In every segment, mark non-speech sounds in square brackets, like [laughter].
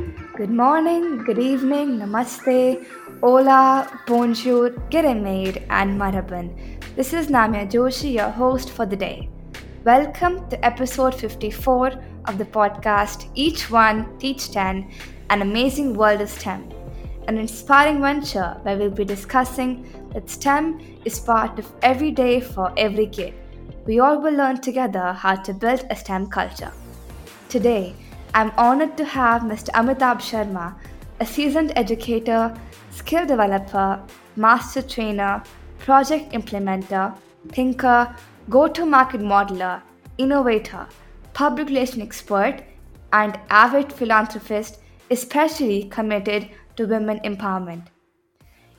Good morning, good evening, namaste, hola, bonjour, geremaid, and maraban. This is Namya Joshi, your host for the day. Welcome to episode 54 of the podcast Each One Teach 10 An Amazing World of STEM, an inspiring venture where we'll be discussing that STEM is part of every day for every kid. We all will learn together how to build a STEM culture. Today, I'm honored to have Mr. Amitabh Sharma, a seasoned educator, skill developer, master trainer, project implementer, thinker, go to market modeler, innovator, public relation expert, and avid philanthropist, especially committed to women empowerment.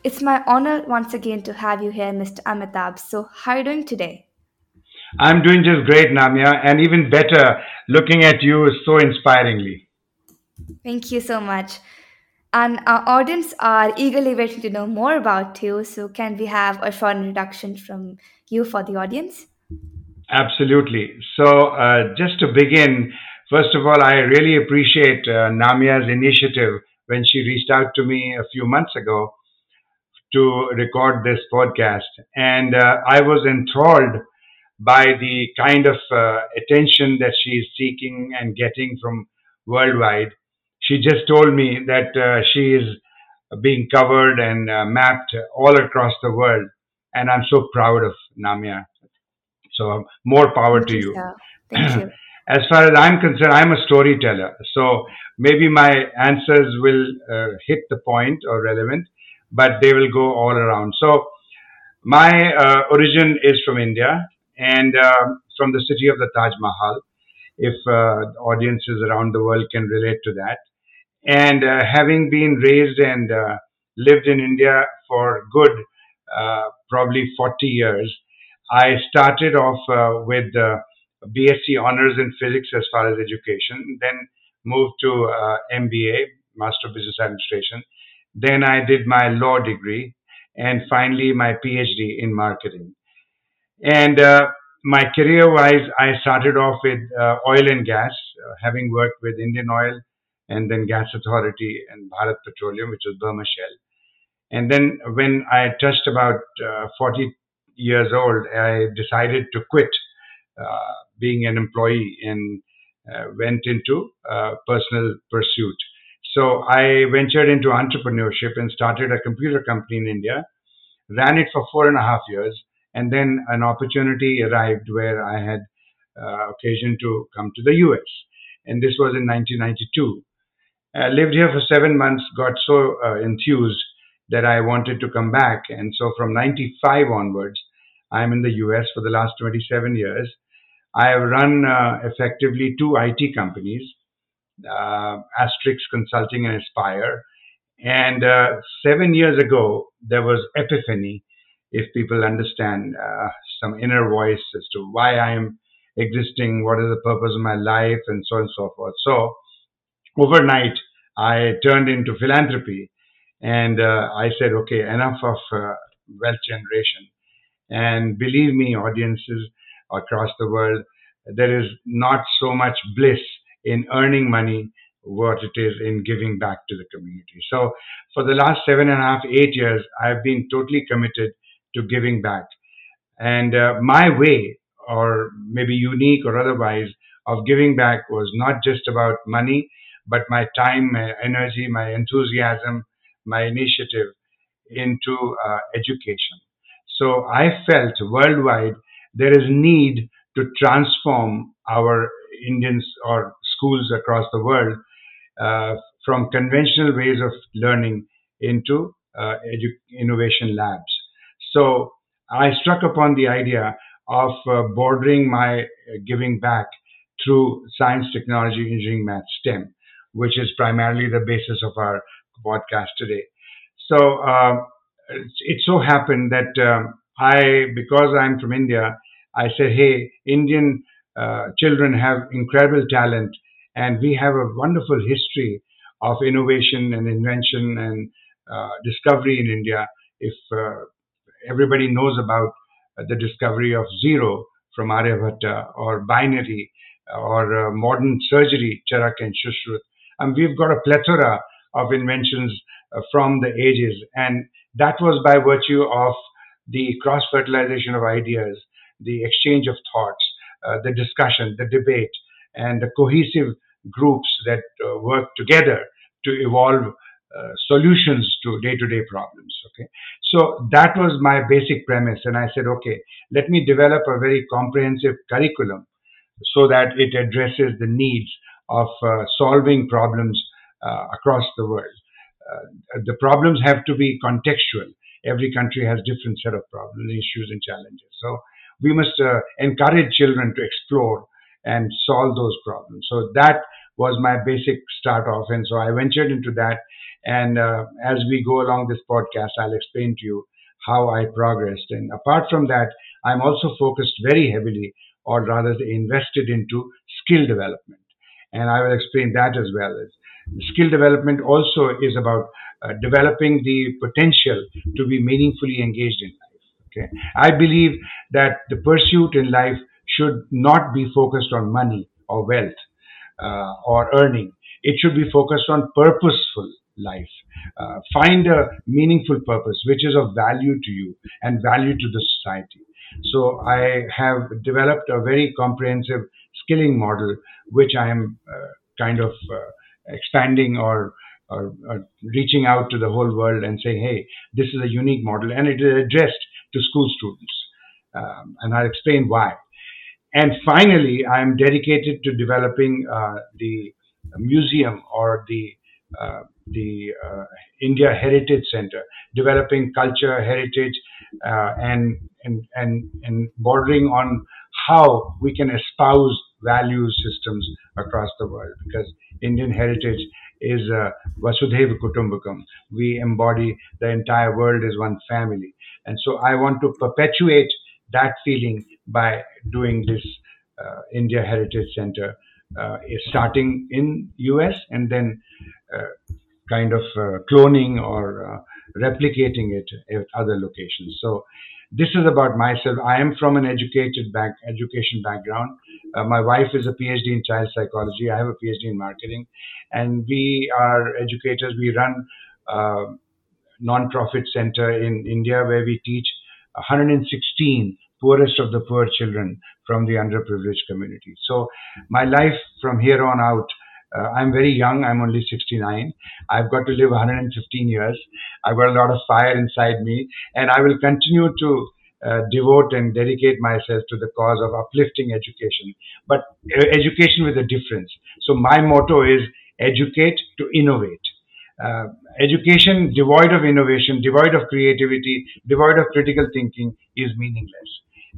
It's my honor once again to have you here, Mr. Amitabh. So, how are you doing today? I'm doing just great, Namya, and even better, looking at you so inspiringly. Thank you so much. And our audience are eagerly waiting to know more about you. So, can we have a short introduction from you for the audience? Absolutely. So, uh, just to begin, first of all, I really appreciate uh, Namya's initiative when she reached out to me a few months ago to record this podcast. And uh, I was enthralled by the kind of uh, attention that she is seeking and getting from worldwide. She just told me that uh, she is being covered and uh, mapped all across the world. And I'm so proud of Namya. So, more power Thank to you. Thank you. [clears throat] as far as I'm concerned, I'm a storyteller. So, maybe my answers will uh, hit the point or relevant, but they will go all around. So, my uh, origin is from India and um from the city of the Taj Mahal, if uh, audiences around the world can relate to that. And uh, having been raised and uh, lived in India for good, probably 40 years, I started off with BSc honors in physics as far as education, then moved to uh, MBA, Master of Business Administration. Then I did my law degree, and finally my PhD in marketing. And uh, my career wise, I started off with uh, oil and gas, uh, having worked with Indian Oil and then Gas Authority and Bharat Petroleum, which was Burma Shell. And then when I touched about uh, 40 years old, I decided to quit uh, being an employee and uh, went into personal pursuit. So I ventured into entrepreneurship and started a computer company in India, ran it for four and a half years, and then an opportunity arrived where I had uh, occasion to come to the US. And this was in 1992. I lived here for seven months, got so uh, enthused that I wanted to come back. And so from 95 onwards, I'm in the US for the last 27 years. I have run uh, effectively two IT companies, uh, Asterix Consulting and Aspire. And uh, seven years ago, there was Epiphany, if people understand uh, some inner voice as to why I am existing, what is the purpose of my life, and so on and so forth. So overnight, I turned into philanthropy and uh, I said, okay, enough of uh, wealth generation. And believe me, audiences across the world, there is not so much bliss in earning money what it is in giving back to the community. So for the last seven and a half, eight years, I've been totally committed to giving back. And uh, my way, or maybe unique or otherwise, of giving back was not just about money, but my time, my energy, my enthusiasm, my initiative into uh, education. So I felt worldwide there is need to transform our Indians or schools across the world uh, from conventional ways of learning into uh, edu- innovation labs. So I struck upon the idea of uh, bordering my uh, giving back through science, technology, engineering, math, STEM, which is primarily the basis of our podcast today. So uh, it so happened that um, I, because I'm from India, I said, hey, Indian uh, children have incredible talent, and we have a wonderful history of innovation and invention and uh, discovery in India. If uh, everybody knows about uh, the discovery of zero from Aryabhatta or binary or uh, modern surgery, Charak and Shushrut. um, we've got a plethora of inventions uh, from the ages, and that was by virtue of the cross fertilization of ideas, the exchange of thoughts, uh, the discussion, the debate, and the cohesive groups that uh, work together to evolve uh, solutions to day-to-day problems. Okay, so that was my basic premise, and I said, okay, let me develop a very comprehensive curriculum so that it addresses the needs of uh, solving problems uh, across the world. Uh, the problems have to be contextual. Every country has different set of problems, issues, and challenges. So we must uh, encourage children to explore and solve those problems. So that was my basic start off, and so I ventured into that. And uh, as we go along this podcast, I'll explain to you how I progressed. And apart from that, I'm also focused very heavily, or rather invested into skill development. And I will explain that as well. Skill development also is about uh, developing the potential to be meaningfully engaged in life. Okay, I believe that the pursuit in life should not be focused on money or wealth uh, or earning. It should be focused on purposeful life. Uh, find a meaningful purpose which is of value to you and value to the society. So I have developed a very comprehensive skilling model, which I am uh, kind of uh, expanding or, or, or, reaching out to the whole world and saying, hey, this is a unique model and it is addressed to school students. Um, and I'll explain why. And finally, I'm dedicated to developing uh, the museum or the uh, the uh, India Heritage Center, developing culture, heritage, uh, and, and and and bordering on how we can espouse value systems across the world. Because Indian heritage is uh, Vasudhaiva Kutumbakam. We embody the entire world as one family, and so I want to perpetuate that feeling by doing this uh, India Heritage Center, uh, starting in US and then uh, kind of uh, cloning or uh, replicating it at other locations. So this is about myself. I am from an educated back education background. Uh, my wife is a PhD in child psychology. I have a PhD in marketing, and we are educators. We run a non-profit center in India where we teach 116 poorest of the poor children from the underprivileged community. So my life from here on out, uh, I'm very young. I'm only 69. I've got to live 115 years. I've got a lot of fire inside me, and I will continue to uh, devote and dedicate myself to the cause of uplifting education, but uh, education with a difference. So my motto is educate to innovate. Uh, education devoid of innovation, devoid of creativity, devoid of critical thinking is meaningless.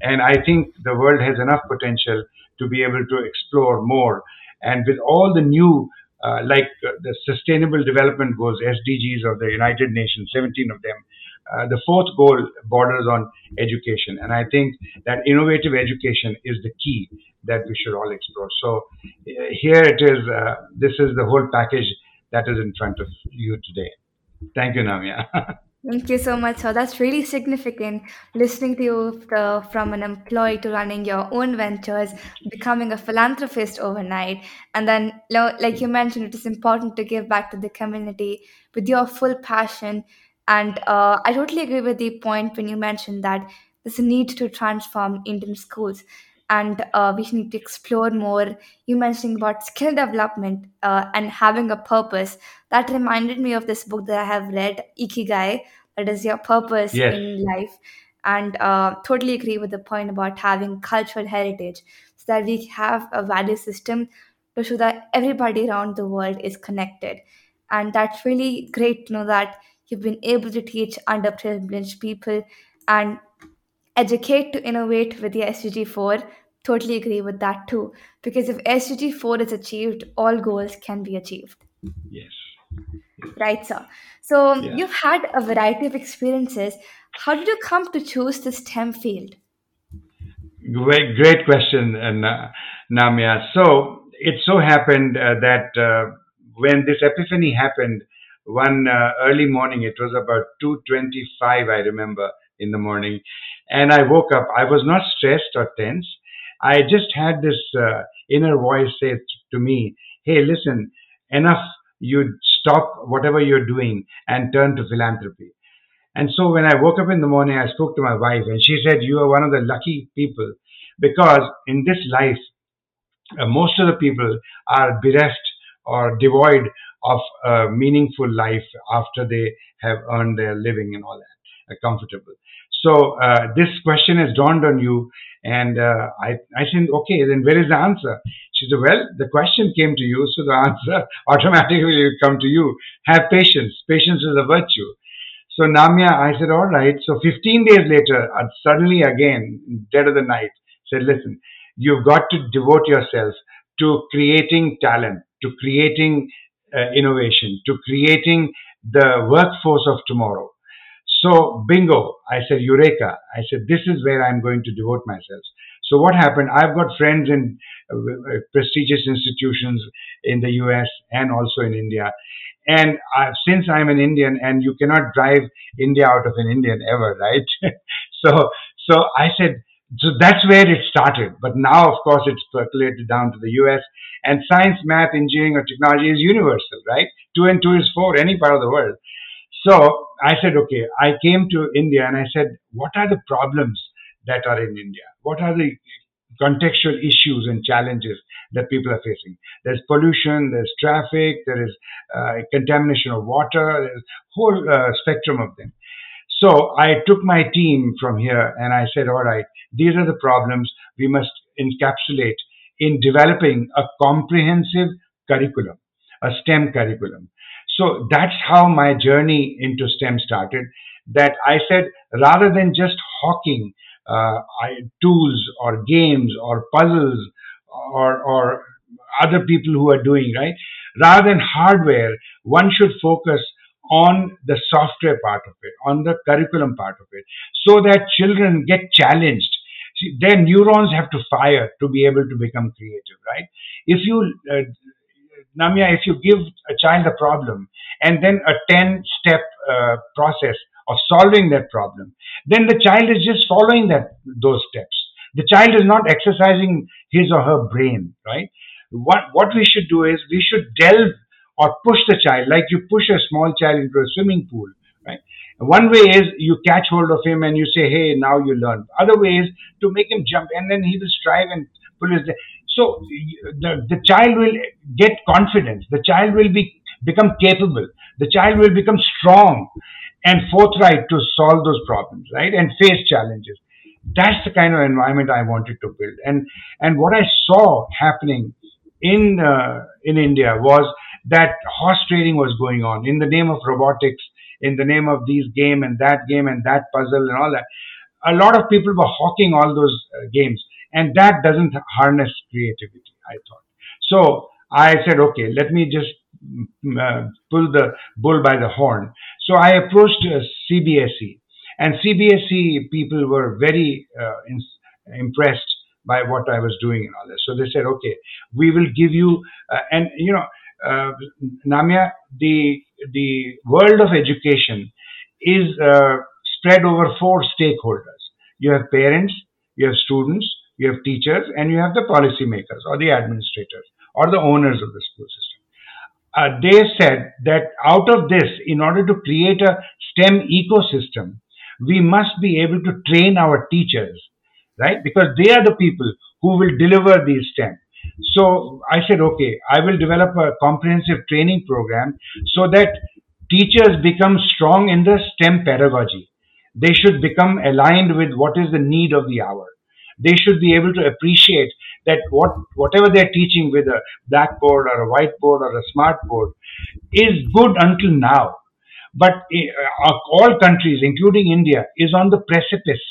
And I think the world has enough potential to be able to explore more. And with all the new, uh, like uh, the Sustainable Development Goals, SDGs of the United Nations, 17 of them, uh, the fourth goal borders on education. And I think that innovative education is the key that we should all explore. So uh, here it is. Uh, this is the whole package that is in front of you today. Thank you, Namia. [laughs] Thank you so much. So that's really significant listening to you the, from an employee to running your own ventures, becoming a philanthropist overnight. And then, like you mentioned, it is important to give back to the community with your full passion. And uh, I totally agree with the point when you mentioned that there's a need to transform Indian schools and uh, we need to explore more. You mentioning about skill development uh, and having a purpose. That reminded me of this book that I have read, Ikigai. That is your purpose Yes. in life, and uh, totally agree with the point about having cultural heritage, so that we have a value system to show that everybody around the world is connected. And that's really great to know that you've been able to teach underprivileged people and educate to innovate with the SDG 4. Totally agree with that too. Because if SDG 4 is achieved, all goals can be achieved. Yes. Right, sir. So Yeah. you've had a variety of experiences. How did you come to choose the STEM field? Great, great question, uh, Na- Namia. So it so happened uh, that uh, when this epiphany happened, one uh, early morning, it was about 2:25, I remember, in the morning, and I woke up. I was not stressed or tense. I just had this uh, inner voice say to me, "Hey, listen, enough, you'd stop whatever you're doing and turn to philanthropy. And so when I woke up in the morning, I spoke to my wife, and she said, You are one of the lucky people because in this life, uh, most of the people are bereft or devoid of a meaningful life after they have earned their living and all that, uh, comfortable. So uh, this question has dawned on you, and uh, I, I said, okay, then where is the answer? She said, well, the question came to you, so the [laughs] answer automatically will come to you. Have patience. Patience is a virtue. So Namya, I said, all right. So 15 days later, suddenly again, dead of the night, said, listen, you've got to devote yourself to creating talent, to creating uh, innovation, to creating the workforce of tomorrow. So, bingo, I said, Eureka. I said, this is where I'm going to devote myself. So, what happened? I've got friends in uh, uh prestigious institutions in the US and also in India. And uh, since I'm an Indian, and you cannot drive India out of an Indian ever, right? [laughs] so, so I said, so that's where it started. But now, of course, it's percolated down to the US. And science, math, engineering, or technology is universal, right? Two and two is four, any part of the world. So I said, okay, I came to India and I said, what are the problems that are in India? What are the contextual issues and challenges that people are facing? There's pollution, there's traffic, there is uh, contamination of water, there's whole uh, spectrum of them. So I took my team from here and I said, all right, these are the problems we must encapsulate in developing a comprehensive curriculum, a STEM curriculum. So that's how my journey into STEM started. That I said, rather than just hawking uh, tools or games or puzzles or, or other people who are doing, right? Rather than hardware, one should focus on the software part of it, on the curriculum part of it, so that children get challenged. See, their neurons have to fire to be able to become creative, right? If you uh, Namya, if you give a child a problem and then a 10 step uh, process of solving that problem, then the child is just following that those steps. The child is not exercising his or her brain, right? What, what we should do is we should delve or push the child like you push a small child into a swimming pool, right? One way is you catch hold of him and you say, hey, now you learn. Other way is to make him jump and then he will strive and pull his. So the, the child will get confidence. The child will be become capable. The child will become strong and forthright to solve those problems, right? And face challenges. That's the kind of environment I wanted to build. And and what I saw happening in uh, in India was that horse trading was going on in the name of robotics, in the name of these game and that game and that puzzle and all that. A lot of people were hawking all those uh, games and that doesn't harness creativity i thought. So i said okay let me just mm, uh, pull the bull by the horn. So i approached uh, cbse and cbse people were very uh, in, impressed by what i was doing and all this so they said okay we will give you uh, and you know uh, namya the the world of education is uh, spread over four stakeholders. You have parents you have students you have teachers, and you have the policymakers or the administrators or the owners of the school system. Uh, they said that out of this, in order to create a STEM ecosystem, we must be able to train our teachers, right? Because they are the people who will deliver these STEM. So I said, okay, I will develop a comprehensive training program so that teachers become strong in the STEM pedagogy. They should become aligned with what is the need of the hour they should be able to appreciate that what whatever they're teaching with a blackboard or a whiteboard or a smartboard is good until now but uh, all countries including india is on the precipice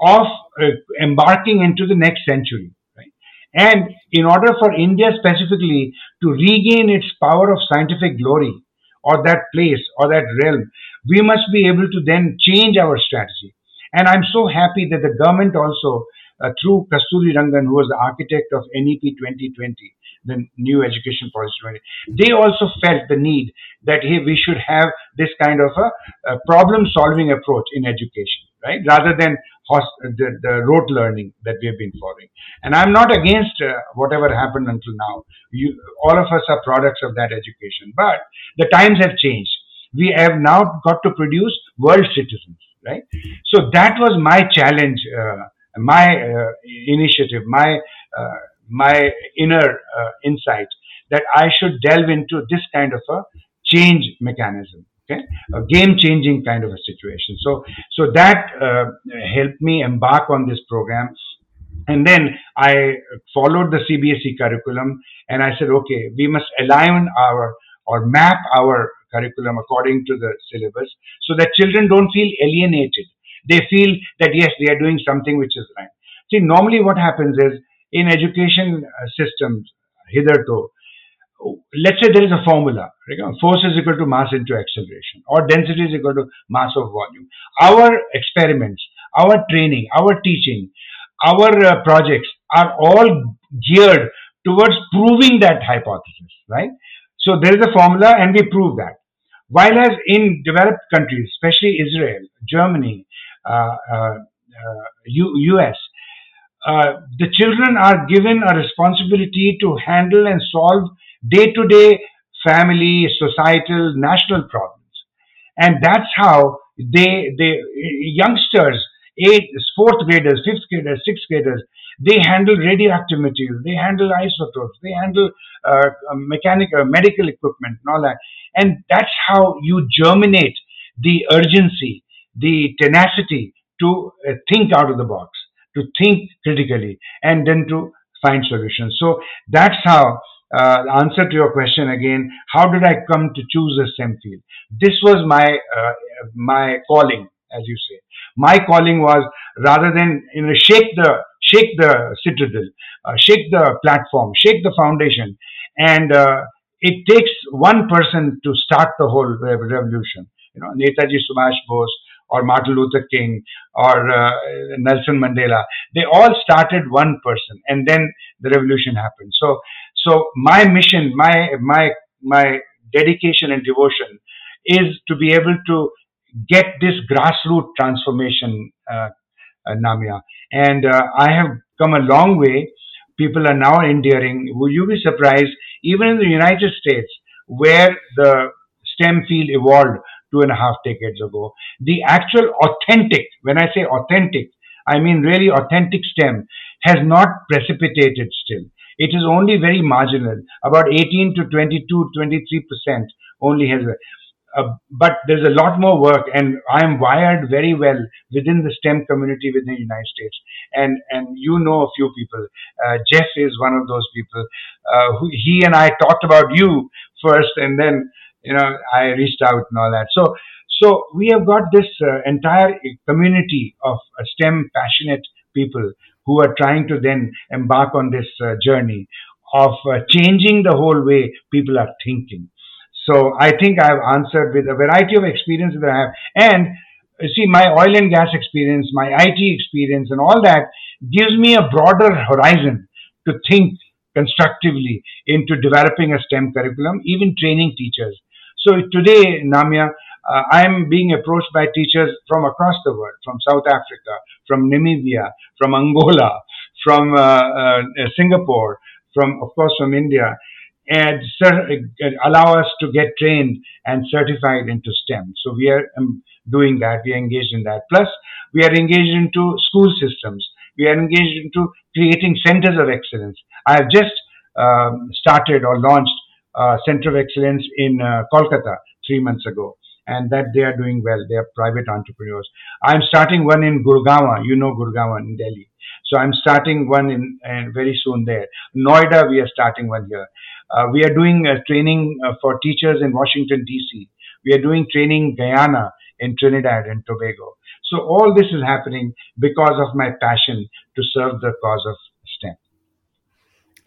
of uh, embarking into the next century right? and in order for india specifically to regain its power of scientific glory or that place or that realm we must be able to then change our strategy and i'm so happy that the government also uh, through Kasturi Rangan, who was the architect of NEP 2020, the new education policy. They also felt the need that hey, we should have this kind of a, a problem-solving approach in education, right? Rather than the, the rote learning that we have been following. And I'm not against uh, whatever happened until now. You, all of us are products of that education. But the times have changed. We have now got to produce world citizens, right? So that was my challenge, uh, my uh, initiative, my uh, my inner uh, insight that I should delve into this kind of a change mechanism okay? A game changing kind of a situation. So so that uh, helped me embark on this program. And then i followed the cbse curriculum and i said okay we must align our or map our curriculum according to the syllabus so that children don't feel alienated they feel that yes they are doing something which is right see normally what happens is in education uh, systems hitherto let's say there is a formula, right? force is equal to mass into acceleration, or density is equal to mass of volume. Our experiments, our training, our teaching, our uh, projects are all geared towards proving that hypothesis, right? So there is a formula, and we prove that. While as in developed countries, especially Israel, Germany, US, uh, uh, the children are given a responsibility to handle and solve day to day family, societal, national problems. And that's how they, they youngsters, eighth, fourth graders, fifth graders, sixth graders, they handle radioactive materials, they handle isotopes, they handle uh, mechanical, uh, medical equipment, and all that. And that's how you germinate the urgency, the tenacity to uh, think out of the box, to think critically, and then to find solutions. So that's how uh, answer to your question again, how did I come to choose a STEM field? This was my uh, my calling, as you say. My calling was rather than you know shake the shake the citadel, uh, shake the platform, shake the foundation, and uh, it takes one person to start the whole revolution. You know, Netaji Subhash Bose or Martin Luther King or uh, Nelson Mandela. They all started one person, and then the revolution happened. So so my mission, my my my dedication and devotion is to be able to get this grassroots transformation, uh, uh, Namia. And uh, I have come a long way. People are now enduring. Will you be surprised? Even in the United States, where the STEM field evolved two and a half decades ago, the actual authentic, when I say authentic, I mean really authentic STEM, has not precipitated still. It is only very marginal. About 18 to 22, 23 percent only has. Uh, but there's a lot more work, and I'm wired very well within the STEM community within the United States. And and you know a few people. Uh, Jeff is one of those people. Uh, who he and I talked about you first, and then you know I reached out and all that. So so we have got this uh, entire community of uh, STEM passionate people who are trying to then embark on this uh, journey of uh, changing the whole way people are thinking. So I think I've answered with a variety of experiences that I have. And see, my oil and gas experience, my IT experience, and all that gives me a broader horizon to think constructively into developing a STEM curriculum, even training teachers. So today, Namia, uh, I'm being approached by teachers from across the world, from South Africa, from Namibia, from Angola, [laughs] from uh, uh, Singapore, from of course from India, and allow us to get trained and certified into STEM. So we are um, doing that. We are engaged in that. Plus, we are engaged into school systems. We are engaged into creating centers of excellence. I have just um, started or launched Center of Excellence in uh, Kolkata three months ago and that they are doing well. They are private entrepreneurs. I'm starting one in Gurgaon. You know Gurgaon in Delhi. So I'm starting one in uh, very soon there. Noida, we are starting one here. Uh, we are doing uh, training uh, for teachers in Washington D.C. We are doing training Guyana in Trinidad and Tobago. So all this is happening because of my passion to serve the cause of.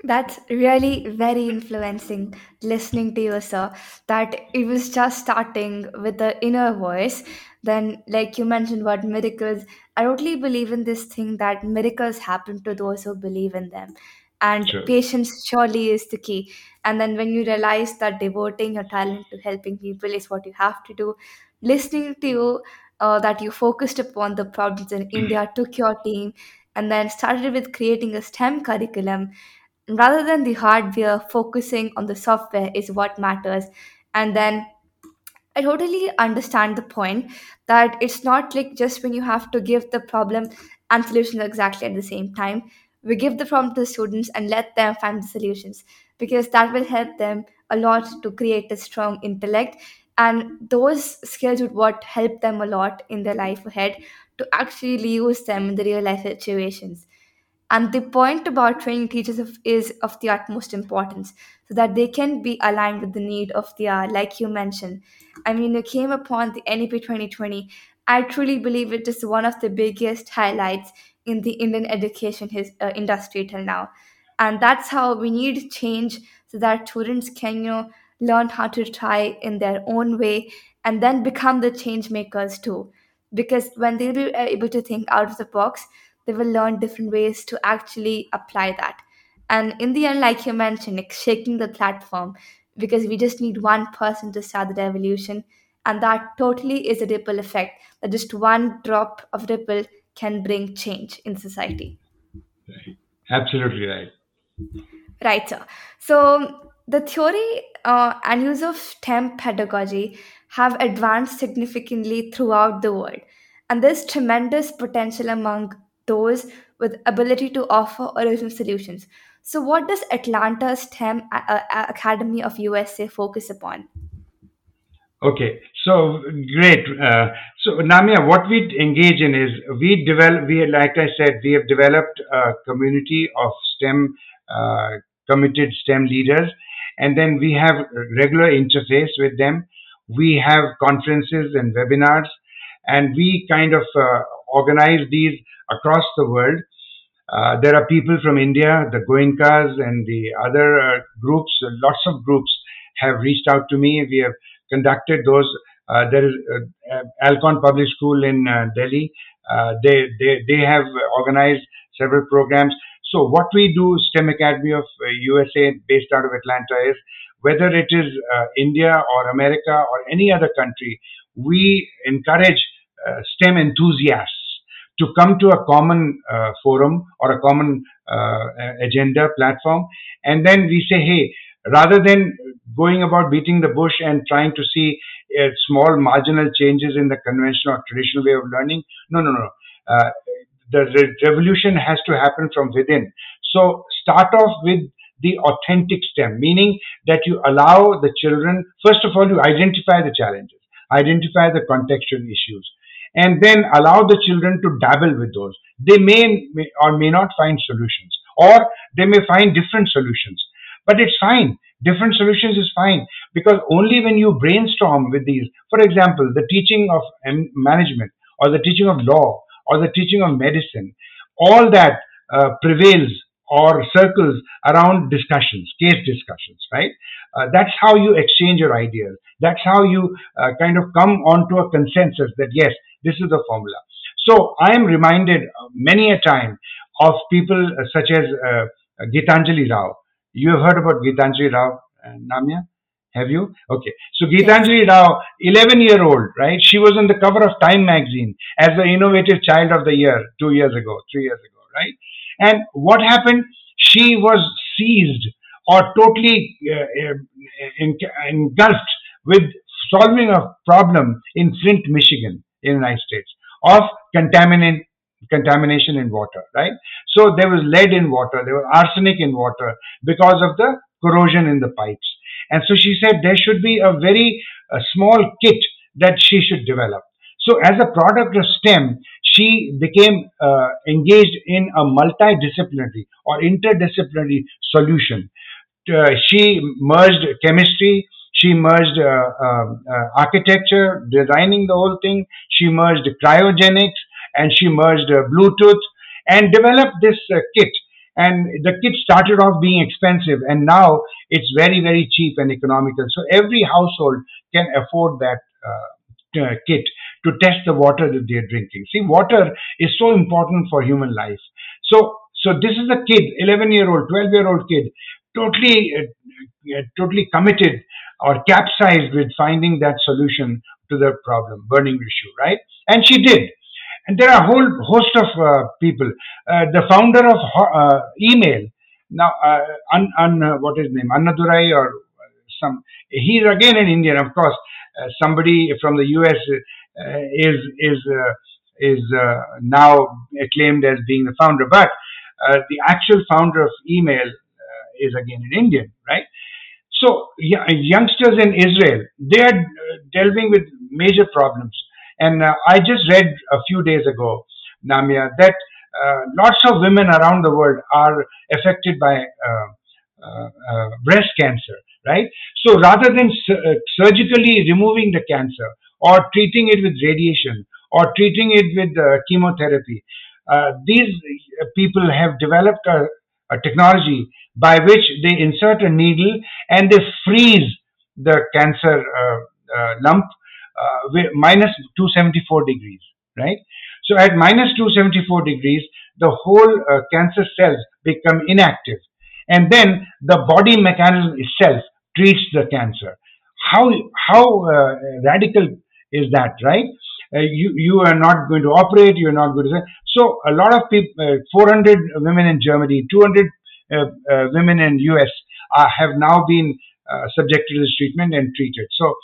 That's really very influencing listening to you, sir. That it was just starting with the inner voice. Then, like you mentioned about miracles, I totally believe in this thing that miracles happen to those who believe in them. And Sure. patience surely is the key. And then, when you realize that devoting your talent to helping people is what you have to do, listening to you uh, that you focused upon the problems in India, took your team, and then started with creating a STEM curriculum. Rather than the hardware, focusing on the software is what matters. And then I totally understand the point that it's not like just when you have to give the problem and solutions exactly at the same time. We give the problem to the students and let them find the solutions because that will help them a lot to create a strong intellect. And those skills would what help them a lot in their life ahead to actually use them in the real life situations. And the point about training teachers of, is of the utmost importance so that they can be aligned with the need of the hour, like you mentioned. I mean, you came upon the NEP 2020. I truly believe it is one of the biggest highlights in the Indian education his, uh, industry till now. And that's how we need change so that students can you know, learn how to try in their own way and then become the change makers too. Because when they'll be able to think out of the box, they will learn different ways to actually apply that. And in the end, like you mentioned, like shaking the platform because we just need one person to start the revolution. And that totally is a ripple effect that just one drop of ripple can bring change in society. Absolutely right. Right, sir. So the theory uh, and use of STEM pedagogy have advanced significantly throughout the world, and there's tremendous potential among those with ability to offer original solutions. So, what does Atlanta's STEM A- A- Academy of USA focus upon? Okay, so great. Uh, so Namia, what we engage in is we develop. We like I said, we have developed a community of STEM uh, committed STEM leaders, and then we have regular interface with them. We have conferences and webinars, and we kind of uh, organize these across the world. Uh, there are people from India, the Goenkas, and the other uh, groups. Lots of groups have reached out to me. We have conducted those. Uh, there is uh, uh, Ahlcon Public School in uh, Delhi. Uh, they, they, they have organized several programs. So what we do, STEM Academy of uh, USA, based out of Atlanta, is whether it is uh, India or America or any other country, we encourage uh, STEM enthusiasts to come to a common uh, forum or a common uh, agenda platform, and then we say, hey, rather than going about beating the bush and trying to see uh, small marginal changes in the conventional or traditional way of learning, no, no, no. Uh, the re- revolution has to happen from within. So start off with the authentic STEM, meaning that you allow the children, first of all, you identify the challenges, identify the contextual issues, and then allow the children to dabble with those. They may, may or may not find solutions, or they may find different solutions, but it's fine. Different solutions is fine because only when you brainstorm with these, for example, the teaching of management or the teaching of law or the teaching of medicine, all that uh, prevails or circles around discussions, case discussions, right? Uh, that's how you exchange your ideas. That's how you uh, kind of come onto a consensus that yes, this is the formula. So I am reminded uh, many a time of people uh, such as uh, Gitanjali Rao. You have heard about Gitanjali Rao, uh, Namya? Have you? Okay. So. Gitanjali Rao, 11 year old, right? She was on the cover of Time magazine as the innovative child of the year two years ago, three years ago, right? And what happened? She was seized or totally uh, uh, engulfed with solving a problem in Flint, Michigan, in the United States, of contaminant contamination in water, right? So there was lead in water, there was arsenic in water because of the corrosion in the pipes. And so she said there should be a very uh, small kit that she should develop. So as a product of STEM, she became uh, engaged in a multidisciplinary or interdisciplinary solution uh, she merged chemistry, she merged uh, um, uh, architecture, designing the whole thing. She merged cryogenics and she merged uh, Bluetooth and developed this kit. And the kit started off being expensive, and now it's very, very cheap and economical. So every household can afford that uh, kit to test the water that they're drinking. See, water is so important for human life. So, so this is a kid, 11 year old, 12 year old kid, totally, uh, uh, totally committed or capsized with finding that solution to the problem, burning issue, right? And she did. And there are a whole host of uh, people. Uh, the founder of uh, email, now, uh, un, un, uh, what is his name? Annadurai or some, he's again an Indian, of course. Somebody from the US is, is, is now acclaimed as being the founder. But the actual founder of email is again an Indian, right? So youngsters in Israel, they are delving with major problems. And uh, I just read a few days ago, Namia, that uh, lots of women around the world are affected by uh, uh, uh breast cancer, right? So rather than su- surgically removing the cancer or treating it with radiation or treating it with chemotherapy, these people have developed a, a technology by which they insert a needle and they freeze the cancer uh, uh, lump uh, 274 degrees, right? So at minus 274 degrees, the whole uh, cancer cells become inactive. And then the body mechanism itself treats the cancer. How, how uh, radical is that, right? Uh, you, you are not going to operate, you're not going to. So a lot of people, uh, 400 women in Germany, 200 uh, women in US have now been subjected to this treatment and treated. So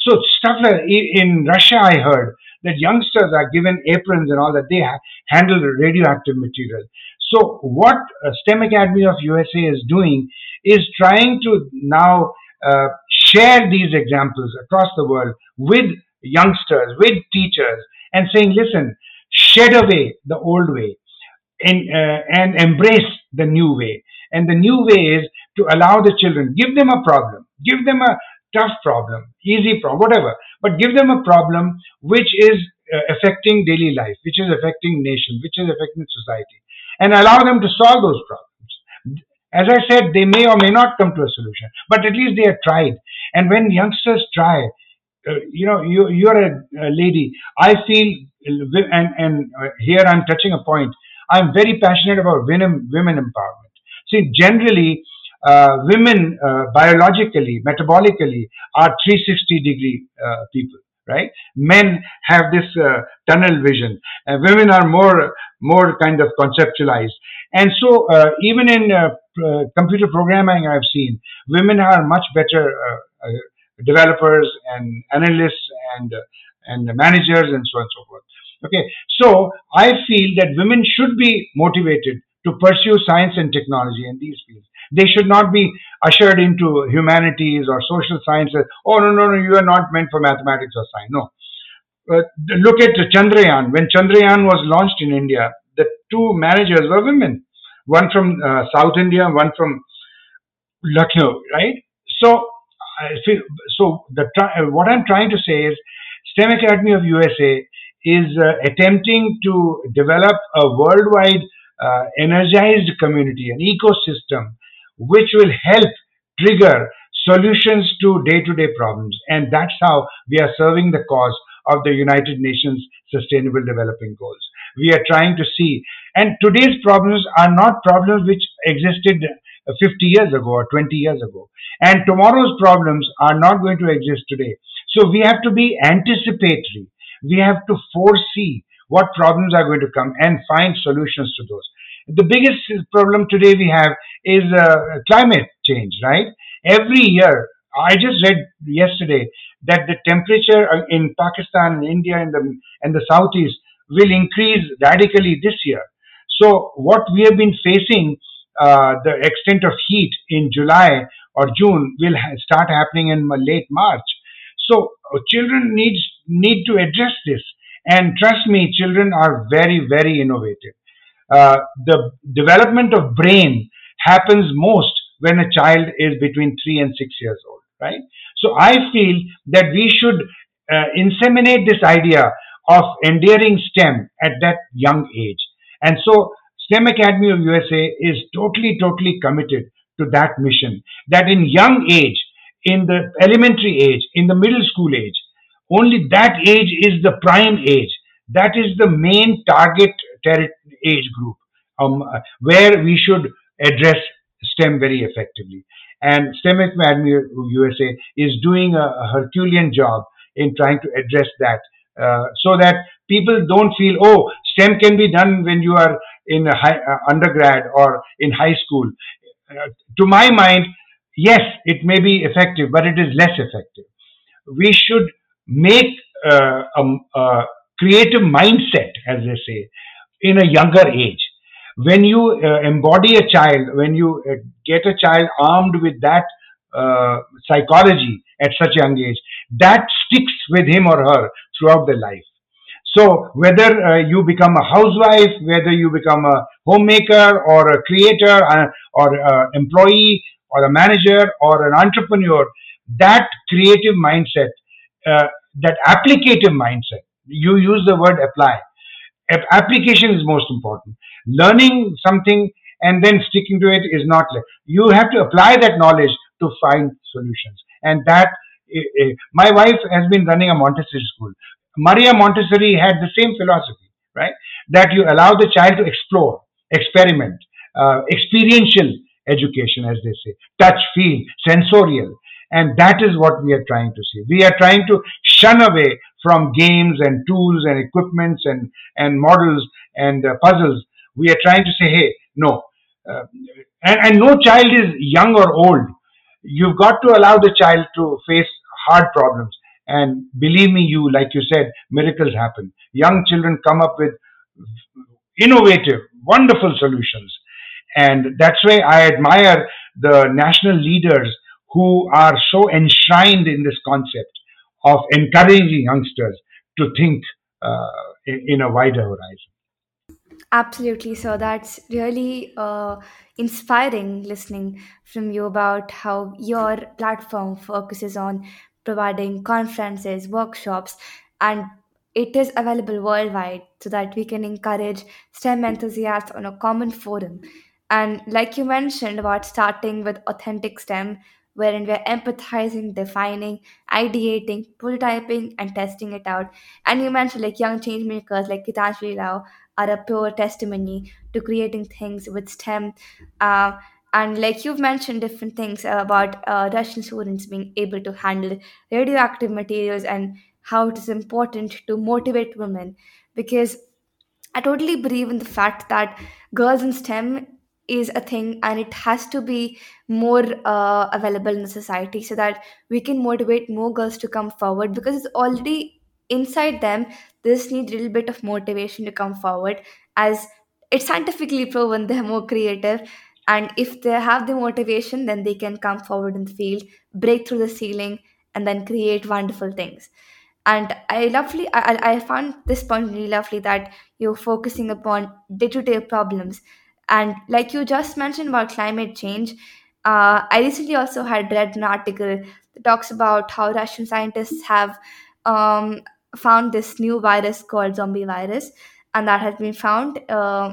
so stuff like in Russia, I heard that youngsters are given aprons and all that they ha- handle radioactive material. So what uh, STEM Academy of USA is doing is trying to now uh, share these examples across the world with youngsters, with teachers, and saying, listen, shed away the old way and, uh, and embrace the new way. And the new way is to allow the children, give them a problem, give them a tough problem, easy problem, whatever, but give them a problem which is uh, affecting daily life, which is affecting nation, which is affecting society, and allow them to solve those problems. As I said, they may or may not come to a solution, but at least they have tried. And when youngsters try, uh, you know, you you're a, a, lady. I feel, and and here I'm touching a point. I'm very passionate about women women empowerment. See, generally, uh, women uh, biologically, metabolically are 360 degree uh, people, right? Men have this uh, tunnel vision. and women are more more kind of conceptualized, and so uh, even in uh, computer programming, I've seen women are much better developers and analysts and and managers and so on and so forth. Okay, so I feel that women should be motivated to pursue science and technology in these fields. They should not be ushered into humanities or social sciences. Oh, no, no, no, you are not meant for mathematics or science. No. Uh, look at Chandrayaan. When Chandrayaan was launched in India, the two managers were women. One from uh, South India, one from Lucknow, right? So, so the what I'm trying to say is, STEM Academy of USA is uh, attempting to develop a worldwide uh, energized community, an ecosystem which will help trigger solutions to day to day problems. And that's how we are serving the cause of the United Nations Sustainable Development Goals. We are trying to see, and today's problems are not problems which existed 50 years ago or 20 years ago. And tomorrow's problems are not going to exist today. So we have to be anticipatory. We have to foresee what problems are going to come and find solutions to those. The biggest problem today we have is uh, climate change, right? Every year, I just read yesterday that the temperature uh, in Pakistan India and the and the southeast will increase radically this year. So what we have been facing, uh, the extent of heat in July or June will ha- start happening in late March. So uh, children needs need to address this, and trust me, children are very very innovative. Uh, the development of brain happens most when a child is between three and six years old, right? So I feel that we should uh, inseminate this idea of endearing STEM at that young age. And so STEM Academy of USA is totally, totally committed to that mission. That in young age, in the elementary age, in the middle school age, only that age is the prime age. That is the main target age group um, where we should address STEM very effectively. And STEM Academy USA is doing a, a Herculean job in trying to address that uh, so that people don't feel, oh, STEM can be done when you are in a high, uh, undergrad or in high school. Uh, to my mind, yes, it may be effective, but it is less effective. We should make uh, a, a creative mindset, as they say, in a younger age. When you uh, embody a child, when you uh, get a child armed with that uh, psychology at such a young age, that sticks with him or her throughout their life. So whether uh, you become a housewife, whether you become a homemaker or a creator uh, or a employee or a manager or an entrepreneur, that creative mindset, that applicative mindset, you use the word apply. Application is most important. Learning something and then sticking to it is not. You have to apply that knowledge to find solutions, and that my wife has been running a Montessori school. Maria Montessori had the same philosophy, right? That you allow the child to explore, experiment, uh, experiential education, as they say, touch, feel, sensorial. And that is what we are trying to see. We are trying to shun away from games and tools and equipments and, and models and uh, puzzles. We are trying to say, hey, no. Uh, and, and no child is young or old. You've got to allow the child to face hard problems. And believe me, you, like you said, miracles happen. Young children come up with innovative, wonderful solutions. And that's why I admire the national leaders who are so enshrined in this concept of encouraging youngsters to think uh, in, in a wider horizon. Absolutely. So that's really uh, inspiring listening from you about how your platform focuses on providing conferences, workshops, and it is available worldwide so that we can encourage STEM enthusiasts on a common forum. And like you mentioned about starting with authentic STEM, wherein we're empathizing, defining, ideating, prototyping, and testing it out. And you mentioned like young change makers like Gitanjali Rao are a pure testimony to creating things with STEM. Uh, and like you've mentioned different things about uh, Russian students being able to handle radioactive materials and how it is important to motivate women because I totally believe in the fact that girls in STEM is a thing and it has to be more uh, available in the society so that we can motivate more girls to come forward because it's already inside them this needs a little bit of motivation to come forward as it's scientifically proven [laughs] they're more creative and if they have the motivation then they can come forward in the field break through the ceiling and then create wonderful things. And i lovely i, I found this point really lovely that you're focusing upon day-to-day problems and like you just mentioned about climate change uh, i recently also had read an article that talks about how russian scientists have um, found this new virus called zombie virus and that has been found uh,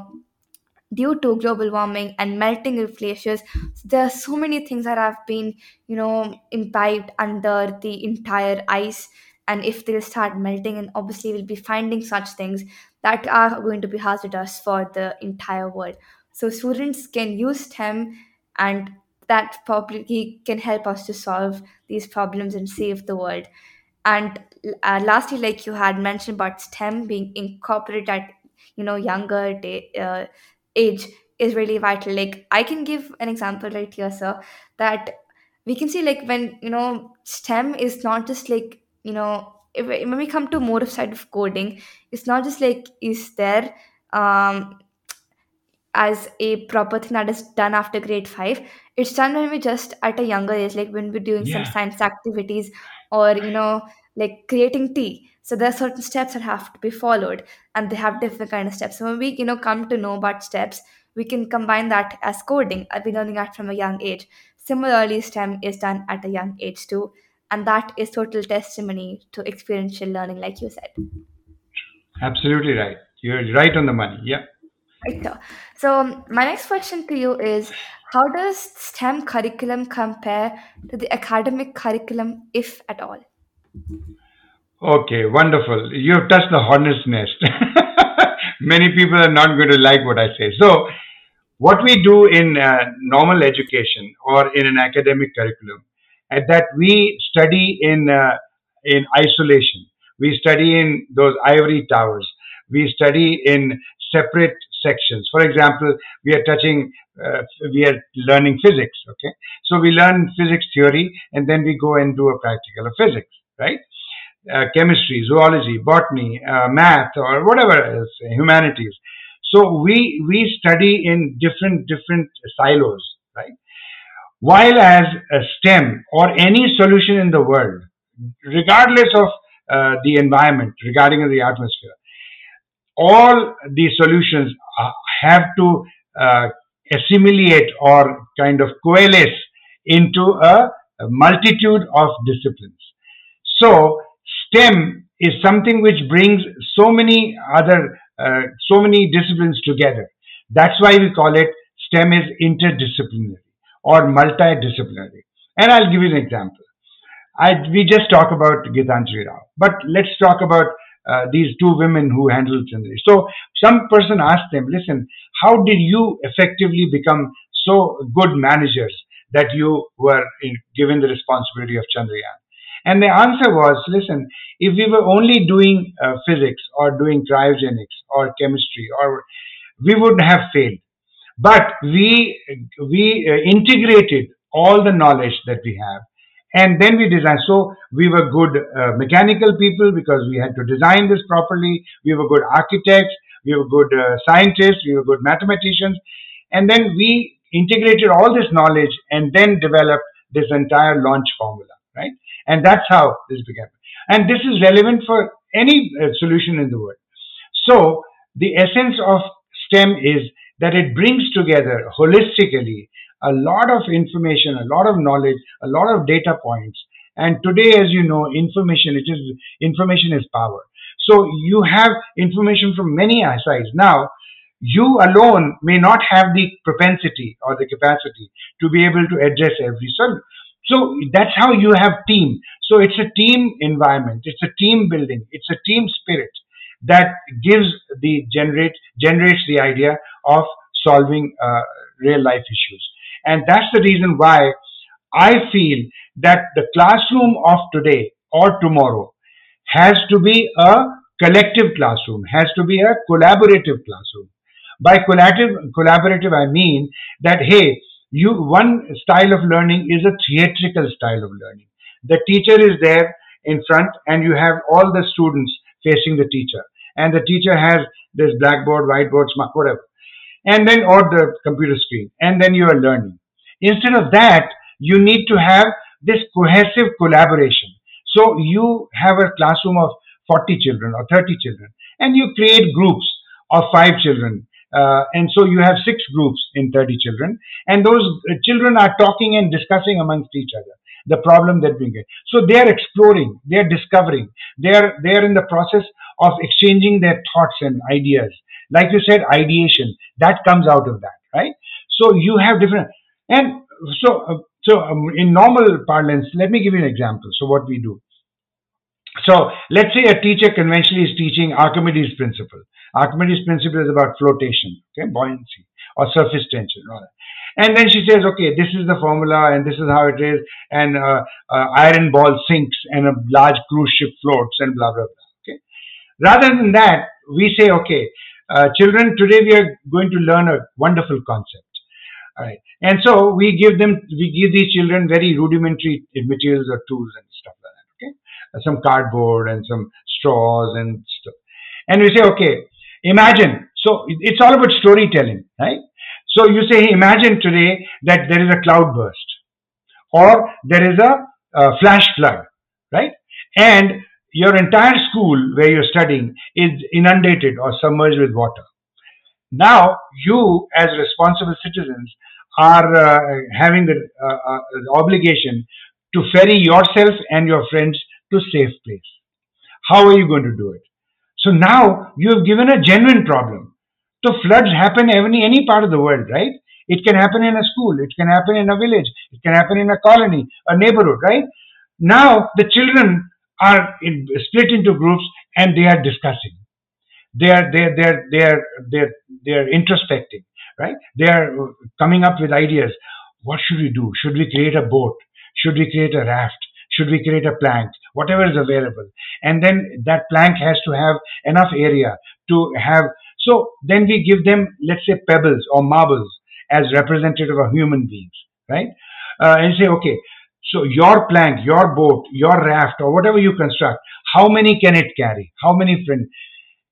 due to global warming and melting of glaciers. There are so many things that have been you know imbibed under the entire ice and if they'll start melting and obviously we'll be finding such things that are going to be hazardous for the entire world so students can use stem and that probably can help us to solve these problems and save the world. And uh, lastly like you had mentioned about stem being incorporated at you know younger day, uh, age is really vital. Like i can give an example right here sir that we can see like when you know stem is not just like you know if, when we come to more of side of coding it's not just like is there um as a proper thing that is done after grade 5 it's done when we just at a younger age like when we're doing some Yeah, science activities or you know like creating tea. So there are certain steps that have to be followed and they have different kind of steps. So when we you know come to know about steps we can combine that as coding. I've been learning that from a young age. Similarly stem is done at a young age too. And that is total testimony to experiential learning like you said. Absolutely right. You're right on the money. Yeah. Right. So, um, my next question to you is how does STEM curriculum compare to the academic curriculum, if at all? Okay, wonderful. You've touched the hornet's nest. [laughs] Many people are not going to like what I say. So, what we do in uh, normal education or in an academic curriculum, at that we study in uh, in isolation. We study in those ivory towers. We study in separate sections. For example, we are touching, uh, we are learning physics. Okay, so we learn physics theory, and then we go and do a practical of physics, right? Uh, chemistry, zoology, botany, uh, math, or whatever else, humanities. So we we study in different different silos, right? While as a STEM or any solution in the world, regardless of uh, the environment, regarding the atmosphere, all the solutions uh, have to uh, assimilate or kind of coalesce into a, a multitude of disciplines. So STEM is something which brings so many other, uh, so many disciplines together. That's why we call it STEM is interdisciplinary or multidisciplinary. And I'll give you an example. I, we just talk about Gitanjali Rao, but let's talk about uh, these two women who handled Chandri. So some person asked them, listen, how did you effectively become so good managers that you were in, given the responsibility of Chandrayaan? And the answer was, listen, if we were only doing uh, physics or doing cryogenics or chemistry, or we would have failed. But we we uh, integrated all the knowledge that we have and then we designed. So we were good uh, mechanical people because we had to design this properly. We were good architects. We were good uh, scientists. We were good mathematicians. And then we integrated all this knowledge and then developed this entire launch formula, right? And that's how this began. And this is relevant for any uh, solution in the world. So the essence of STEM is that it brings together holistically a lot of information, a lot of knowledge, a lot of data points. And today, as you know, information, it is, information is power. So you have information from many sides. Now, you alone may not have the propensity or the capacity to be able to address every so so that's how you have team so it's a team environment it's a team building it's a team spirit that gives the generate generates the idea of solving uh, real life issues and that's the reason why I feel that the classroom of today or tomorrow has to be a collective classroom, has to be a collaborative classroom. By collaborative, collaborative, I mean that, hey, you one style of learning is a theatrical style of learning. The teacher is there in front and you have all the students facing the teacher. And the teacher has this blackboard, whiteboard, whatever and then or the computer screen and then you are learning. Instead of that you need to have this cohesive collaboration. So you have a classroom of 40 children or 30 children and you create groups of five children uh, and so you have six groups in 30 children and those children are talking and discussing amongst each other the problem that we get. So they are exploring they are discovering they are they are in the process of exchanging their thoughts and ideas like you said, ideation that comes out of that, right? So you have different, and so uh, so um, in normal parlance, let me give you an example. So what we do. So let's say a teacher conventionally is teaching Archimedes principle. Archimedes principle is about flotation, okay, buoyancy or surface tension, that. And then she says, okay, this is the formula and this is how it is, and uh, uh, iron ball sinks and a large cruise ship floats and blah blah blah. Okay. Rather than that, we say, okay, uh, children, today we are going to learn a wonderful concept. All right. And so we give them, we give these children very rudimentary materials or tools and stuff like that. Okay. Uh, some cardboard and some straws and stuff. And we say, okay, imagine. So it's all about storytelling, right? So you say, imagine today that there is a cloud burst or there is a, a flash flood, right? And your entire school where you're studying is inundated or submerged with water. Now, you as responsible citizens are uh, having the, uh, uh, the obligation to ferry yourself and your friends to safe place. How are you going to do it? So now you have given a genuine problem. So floods happen any any part of the world, right? It can happen in a school, it can happen in a village, it can happen in a colony, a neighborhood, right? Now the children are in, split into groups and they are discussing. They are they are they are they are they are, they are introspecting, right? They are coming up with ideas. What should we do? Should we create a boat? Should we create a raft? should we create a plank? Whatever is available. And then that plank has to have enough area to have. So then we give them, let's say, pebbles or marbles as representative of human beings, right? Uh, and say, okay, so your plank, your boat, your raft, or whatever you construct, how many can it carry? How many friends?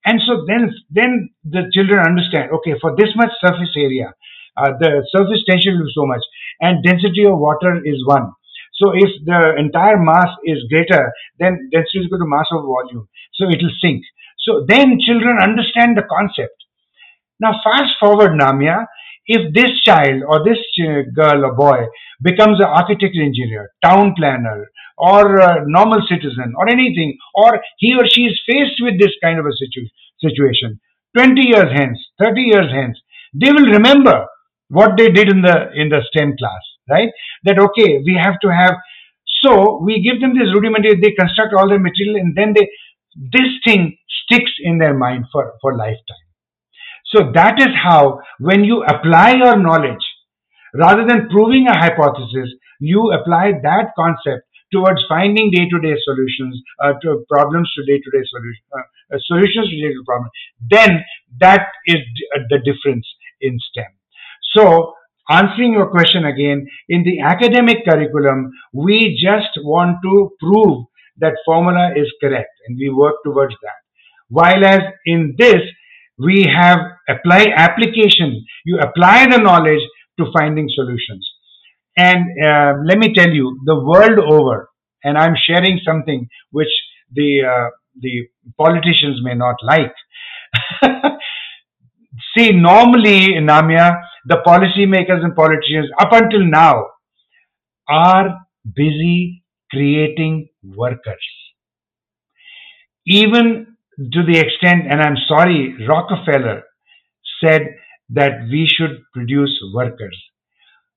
And so then, then the children understand. Okay, for this much surface area, uh, the surface tension is so much, and density of water is one. So if the entire mass is greater, then density is equal to mass of volume. So it will sink. So then children understand the concept. Now fast forward, Namya, if this child or this uh, girl or boy becomes an architect engineer, town planner, or a normal citizen, or anything, or he or she is faced with this kind of a situ- situation, 20 years hence, 30 years hence, they will remember what they did in the in the STEM class, right? That okay, we have to have. So we give them this rudimentary. They construct all the material, and then they this thing sticks in their mind for for lifetime. So that is how, when you apply your knowledge, rather than proving a hypothesis, you apply that concept towards finding day-to-day solutions uh, to problems to day-to-day solutions, uh, uh, solutions to day-to-day problems. Then that is uh, the difference in STEM. So answering your question again, in the academic curriculum, we just want to prove that formula is correct and we work towards that. While as in this, we have apply application. You apply the knowledge to finding solutions. And uh, let me tell you, the world over, and I'm sharing something which the uh, the politicians may not like. [laughs] See, normally, Namya, the policymakers and politicians, up until now, are busy creating workers. Even to the extent, and I'm sorry, Rockefeller said that we should produce workers.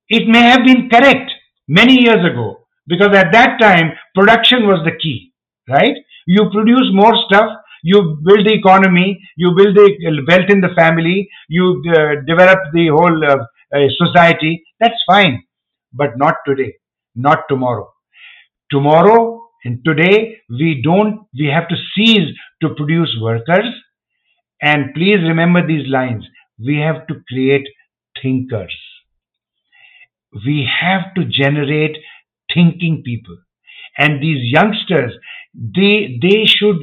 It may have been correct many years ago because at that time production was the key, right? You produce more stuff, you build the economy, you build the wealth in the family, you uh, develop the whole uh, uh, society. That's fine, but not today, not tomorrow. Tomorrow and today we don't, we have to cease to produce workers. And please remember these lines. We have to create thinkers. We have to generate thinking people. And these youngsters, they, they should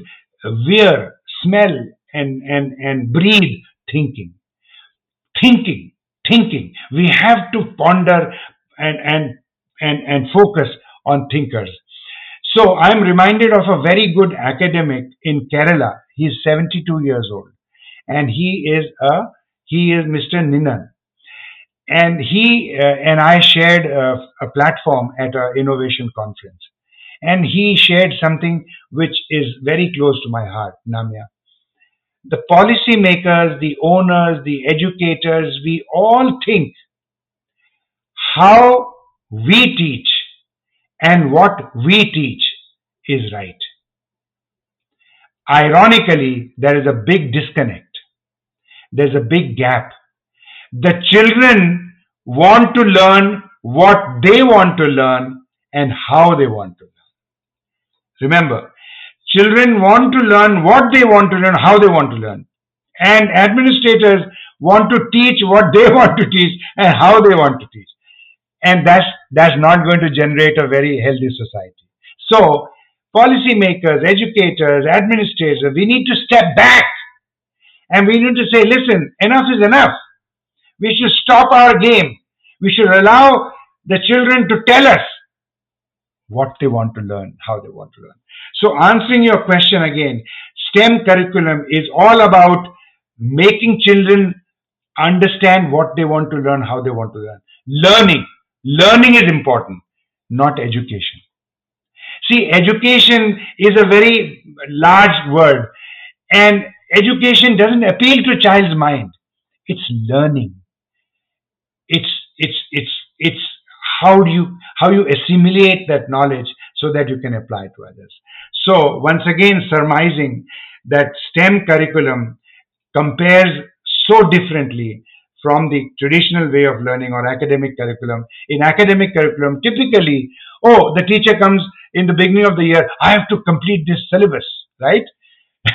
wear, smell, and, and, and breathe thinking. Thinking, thinking. We have to ponder and, and, and, and focus on thinkers. So I'm reminded of a very good academic in Kerala. He's 72 years old, and he is a he is Mr. Ninnan, and he uh, and I shared a, a platform at an innovation conference, and he shared something which is very close to my heart, Namya. The policymakers, the owners, the educators, we all think how we teach and what we teach is right. Ironically, there is a big disconnect. There's a big gap. The children want to learn what they want to learn and how they want to learn. Remember, children want to learn what they want to learn, how they want to learn. And administrators want to teach what they [laughs] want to teach and how they want to teach and that's that's not going to generate a very healthy society. So, policymakers, educators, administrators, we need to step back and we need to say, listen, enough is enough. We should stop our game. We should allow the children to tell us what they want to learn, how they want to learn. So, answering your question again, STEM curriculum is all about making children understand what they want to learn, how they want to learn. Learning Learning is important, not education. See, education is a very large word, and education doesn't appeal to a child's mind. It's learning. It's it's it's it's how do you how you assimilate that knowledge so that you can apply it to others. So once again, surmising that STEM curriculum compares so differently from the traditional way of learning or academic curriculum. In academic curriculum, typically, oh, the teacher comes in the beginning of the year, I have to complete this syllabus, right? [laughs]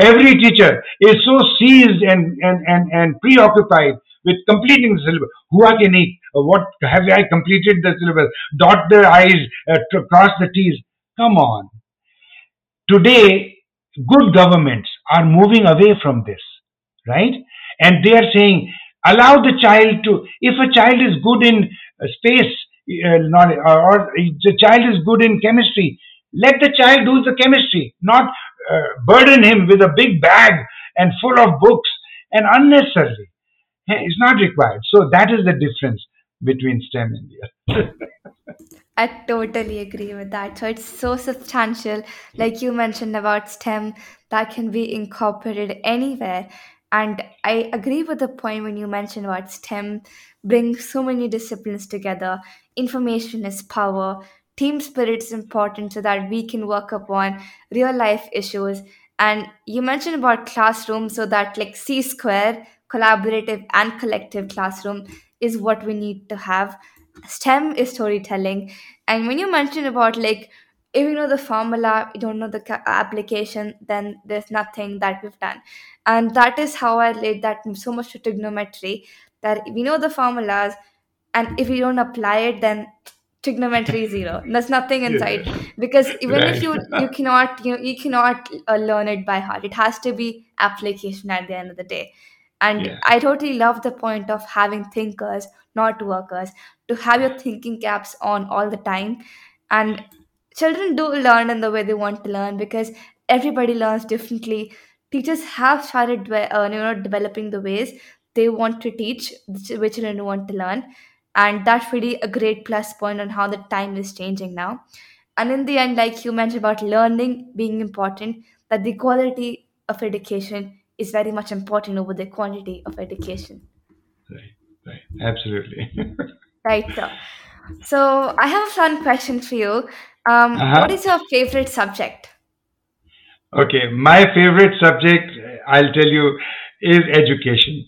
Every teacher is so seized and, and, and, and preoccupied with completing the syllabus. Hua ke nahi? What have I completed the syllabus? Dot the I's, uh, cross the T's. Come on. Today, good governments are moving away from this, right? And they are saying, allow the child to, if a child is good in uh, space uh, knowledge or, or the child is good in chemistry, let the child do the chemistry, not uh, burden him with a big bag and full of books and unnecessarily. It's not required. So that is the difference between STEM and other. [laughs] I totally agree with that. So it's so substantial, like you mentioned about STEM, that can be incorporated anywhere. And I agree with the point when you mentioned about STEM brings so many disciplines together. Information is power. Team spirit is important so that we can work upon real life issues. And you mentioned about classroom, so that like C square, collaborative and collective classroom is what we need to have. STEM is storytelling. And when you mentioned about like if you know the formula, you don't know the ca- application, then there's nothing that we've done. And that is how I relate that so much to trigonometry that we know the formulas, and if we don't apply it, then trigonometry is zero. There's nothing inside because even if you you cannot you know you cannot uh, learn it by heart. It has to be application at the end of the day. And Yeah. I totally love the point of having thinkers, not workers, to have your thinking caps on all the time. And children do learn in the way they want to learn because everybody learns differently. Teachers have started dwe- uh, you know developing the ways they want to teach which which children want to learn, and that's really a great plus point on how the time is changing now. And in the end, like you mentioned about learning being important, that the quality of education is very much important over the quantity of education. Right. Right. Absolutely. [laughs] Right. So, so I have a fun question for you. Um, uh-huh. is your favorite subject? Okay. My favorite subject, I'll tell you, is education.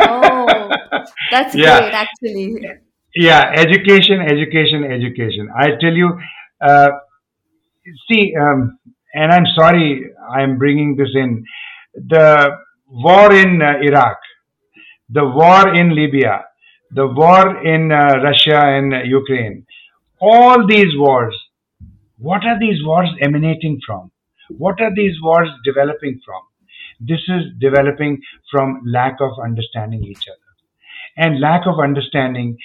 Oh, that's [laughs] yeah. great, actually. Yeah. Education, education, education. I tell you, uh, see, um, and I'm sorry I'm bringing this in. The war in uh, Iraq, the war in Libya, the war in uh, Russia and uh, Ukraine, all these wars, what are these wars emanating from? What are these wars developing from? This is developing from lack of understanding each other. And lack of understanding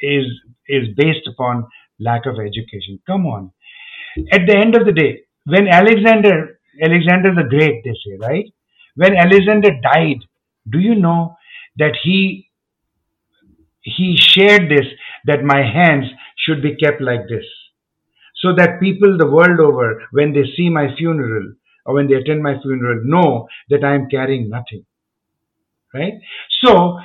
is, is based upon lack of education. Come on. At the end of the day, when Alexander, Alexander the Great, they say, right? When Alexander died, do you know that he he shared this that my hands should be kept like this so that people the world over when they see my funeral or when they attend my funeral know that i am carrying nothing right? So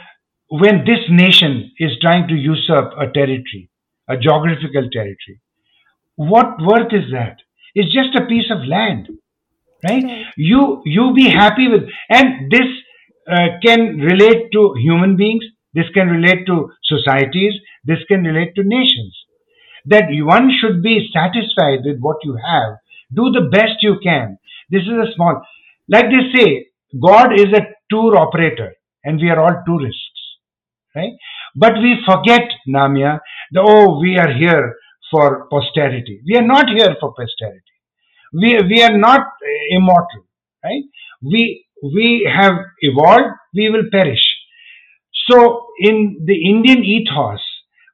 when this nation is trying to usurp a territory a geographical territory what worth is that? It's just a piece of land right? You you be happy with and this uh, can relate to human beings this can relate to societies this can relate to nations that one should be satisfied with what you have. Do the best you can. This is a small like they say god is a tour operator and we are all tourists right? But we forget Namya the oh we are here for posterity. We are not here for posterity. We we are not uh, immortal right? We we have evolved we will perish. So in the indian ethos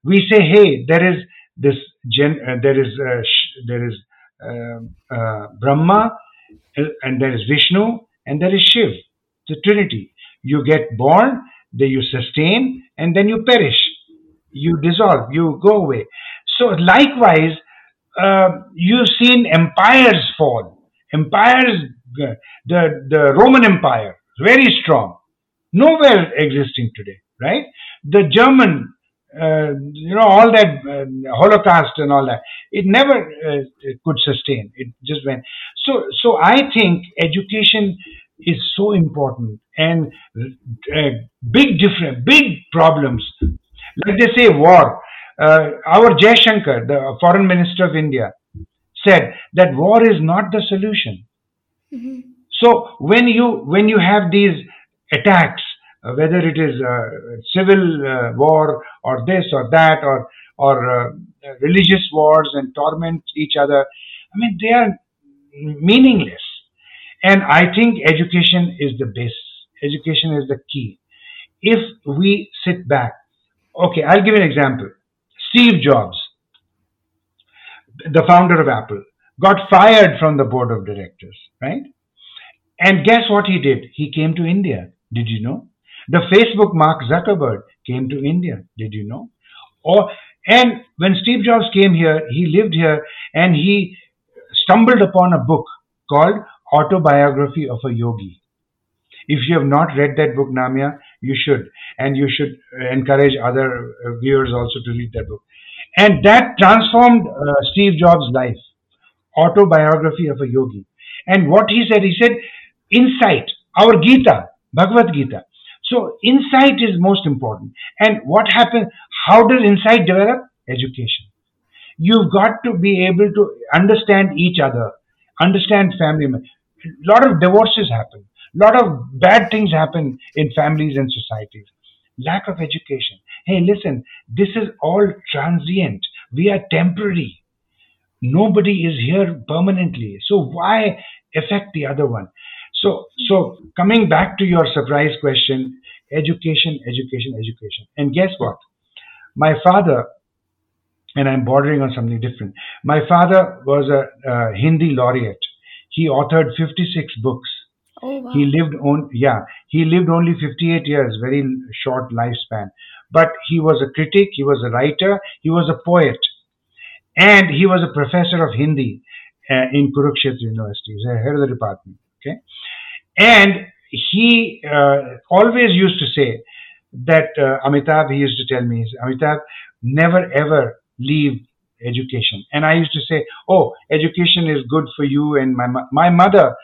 we say hey there is this gen uh, there is uh, there is uh, uh, brahma and there is vishnu and there is shiv the trinity you get born then you sustain and then you perish you dissolve you go away so likewise uh, you've seen empires fall. Empires, uh, the the Roman Empire, very strong, nowhere existing today, right? The German, uh, you know, all that uh, Holocaust and all that, it never uh, could sustain. It just went. So, so I think education is so important and uh, big different, big problems. Like they say, war. Uh, our Jaishankar, the foreign minister of India, said that war is not the solution. Mm-hmm. So when you when you have these attacks, whether it is uh, civil uh, war or this or that or or uh, religious wars and torment each other, I mean they are meaningless. And I think education is the base. Education is the key. If we sit back, okay, I'll give an example. Steve Jobs, the founder of Apple, got fired from the board of directors, right? And guess what he did? He came to India. Did you know? The Facebook Mark Zuckerberg came to India. Did you know? Or and when Steve Jobs came here, he lived here and he stumbled upon a book called Autobiography of a Yogi. If you have not read that book, Namya, you should. And you should encourage other viewers also to read that book. And that transformed uh, Steve Jobs' life. Autobiography of a Yogi. And what he said, he said, insight, our Gita, Bhagavad Gita. So insight is most important. And what happens, how does insight develop? Education. You've got to be able to understand each other, understand family. A lot of divorces happen. A lot of bad things happen in families and societies. Lack of education. Hey, listen, this is all transient. We are temporary. Nobody is here permanently. So why affect the other one? So, so coming back to your surprise question, education, education, education. And guess what? My father, and I'm bordering on something different. My father was a, a Hindi laureate. He authored 56 books. Oh, wow. He lived on, yeah, he lived only 58 years, very short lifespan. But he was a critic, he was a writer, he was a poet, and he was a professor of Hindi uh, in Kurukshetra University. He's a head of the department. Okay, and he uh, always used to say that uh, Amitabh, he used to tell me, Amitabh, never ever leave education. And I used to say, oh, education is good for you. And my my mother,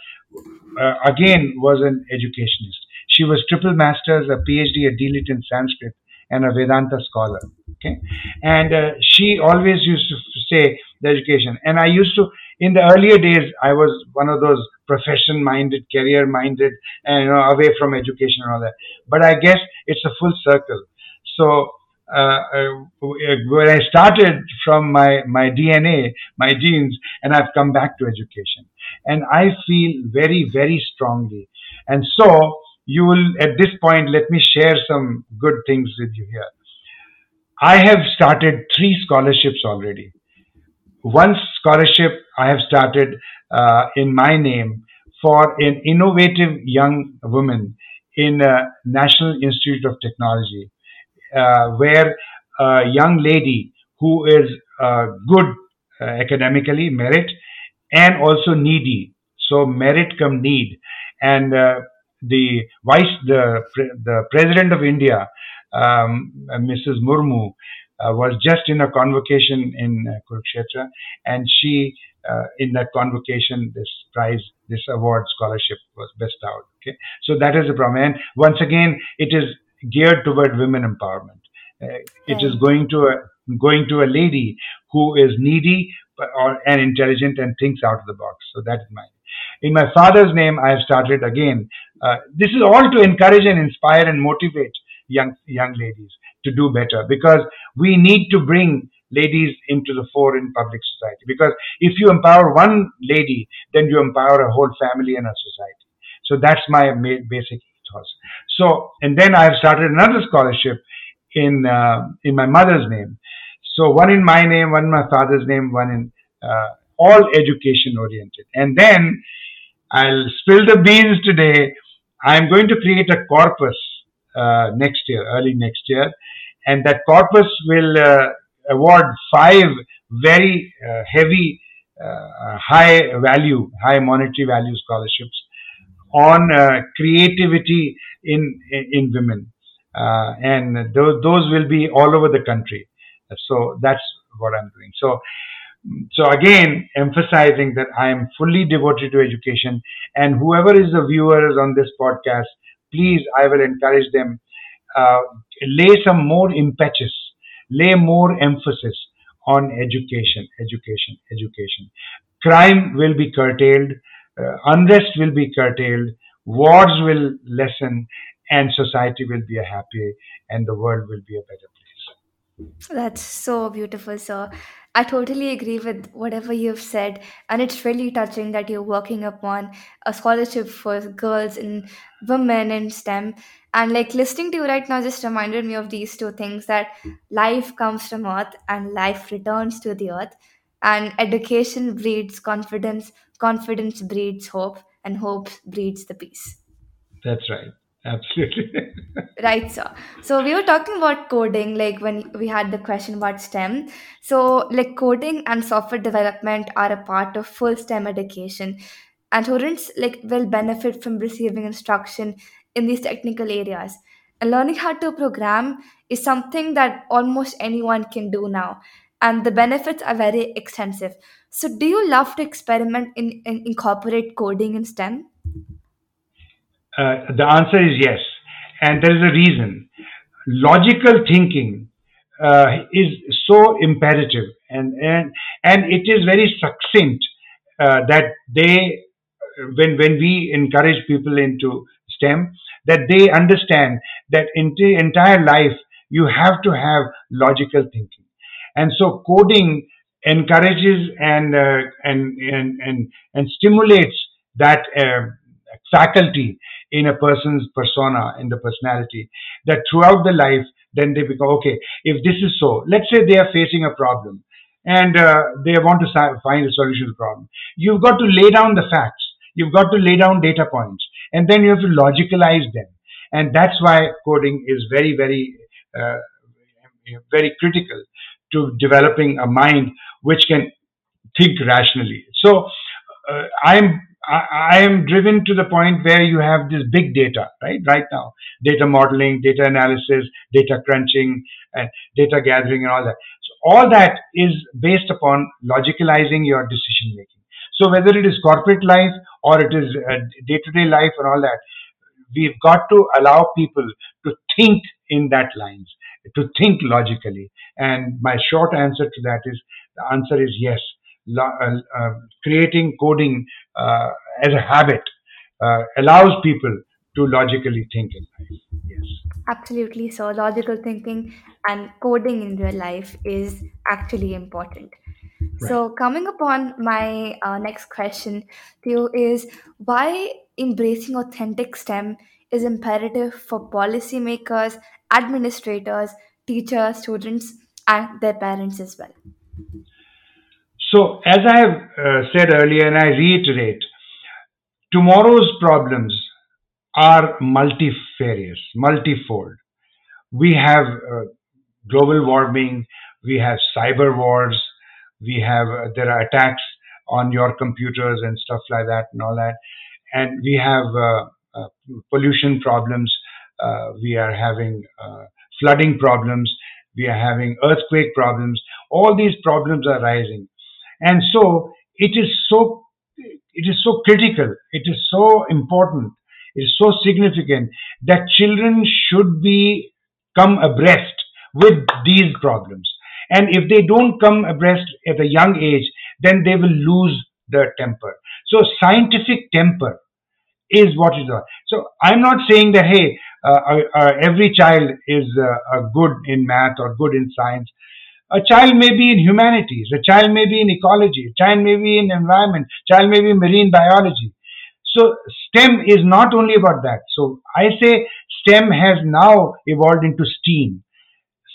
uh, again, was an educationist. She was triple masters, a PhD, a DLit in Sanskrit, and a Vedanta scholar. Okay, and uh, she always used to say the education. And I used to, in the earlier days, I was one of those profession-minded, career-minded, and you know, away from education and all that. But I guess it's a full circle. So uh, uh, when I started from my, my DNA, my genes, and I've come back to education. And I feel very, very strongly. And so you will, at this point, let me share some good things with you here. I have started three scholarships already. One scholarship I have started uh, in my name for an innovative young woman in uh, National Institute of Technology uh, where a young lady who is uh, good uh, academically, merit, and also needy. So merit come need. And the vice, the, the president of India, um, Mrs. Murmu, uh, was just in a convocation in uh, Kurukshetra, and she, uh, in that convocation, this prize, this award scholarship was bestowed. Okay, so that is the problem. And once again, it is geared toward women empowerment. Uh, it is going to a going to a lady who is needy or and intelligent and thinks out of the box. So that is mine. In my father's name, I have started again. Uh, this is all to encourage and inspire and motivate young young ladies to do better because we need to bring ladies into the fore in public society because if you empower one lady then you empower a whole family and a society so that's my basic so, and then I have started another scholarship in uh, in my mother's name. So one in my name, one in my father's name, one in uh, all education oriented. And then I'll spill the beans today. I'm going to create a corpus uh, next year, early next year, and that corpus will uh, award five very uh, heavy, uh, high value, high monetary value scholarships on uh, creativity in in women, uh, and those those will be all over the country. So that's what I'm doing. So. So again, emphasizing that I am fully devoted to education, and whoever is the viewers on this podcast, please, I will encourage them uh, lay some more impetus, lay more emphasis on education, education, education. crime will be curtailed, uh, unrest will be curtailed, wars will lessen, and society will be a happy and the world will be a better place. That's so beautiful, sir. I totally agree with whatever you've said, and it's really touching that you're working upon a scholarship for girls and women in STEM. And like listening to you right now just reminded me of these two things that life comes from earth and life returns to the earth, and education breeds confidence, confidence breeds hope, and hope breeds the peace. That's right. Absolutely. [laughs] Right, sir. So we were talking about coding, like when we had the question about STEM. So, like coding and software development are a part of full STEM education, and students like will benefit from receiving instruction in these technical areas. And learning how to program is something that almost anyone can do now, and the benefits are very extensive. So, do you love to experiment in, in incorporate coding in STEM? Uh, the answer is yes, and there is a reason. Logical thinking uh, is so imperative, and and and it is very succinct uh, that they, when when we encourage people into STEM, that they understand that in the entire life you have to have logical thinking, and so coding encourages and uh, and, and and and stimulates that uh, faculty in a person's persona, in the personality, that throughout the life, then they become, okay, if this is so, let's say they are facing a problem and uh, they want to find a solution to the problem. You've got to lay down the facts. You've got to lay down data points and then you have to logicalize them. And that's why coding is very, very, uh, very critical to developing a mind which can think rationally. So uh, I'm I, am driven to the point where you have this big data, right? Right now, data modeling, data analysis, data crunching, and data gathering, and all that. So all that is based upon logicalizing your decision making. So whether it is corporate life or it is day to day life and all that, we've got to allow people to think in that lines, to think logically. And my short answer to that is the answer is yes. Uh, uh, creating coding uh, as a habit uh, allows people to logically think in life. Yes. Absolutely. So, logical thinking and coding in real life is actually important. Right. So, coming upon my uh, next question to you is why embracing authentic STEM is imperative for policymakers, administrators, teachers, students, and their parents as well. So, as I have uh, said earlier, and I reiterate, tomorrow's problems are multifarious, multifold. We have uh, global warming, we have cyber wars, we have uh, there are attacks on your computers and stuff like that and all that, and we have uh, uh, pollution problems. Uh, we are having flooding problems. We are having earthquake problems. All these problems are rising and so it is so it is so critical, it is so important, it is so significant that children should be come abreast with these problems. And if they don't come abreast at a young age, then they will lose their temper. So scientific temper is what is. So I'm not saying that hey, uh, uh, uh every child is uh, good in math or good in science. A child may be in humanities, a child may be in ecology, a child may be in environment, a child may be in marine biology. So STEM is not only about that. So I say STEM has now evolved into STEAM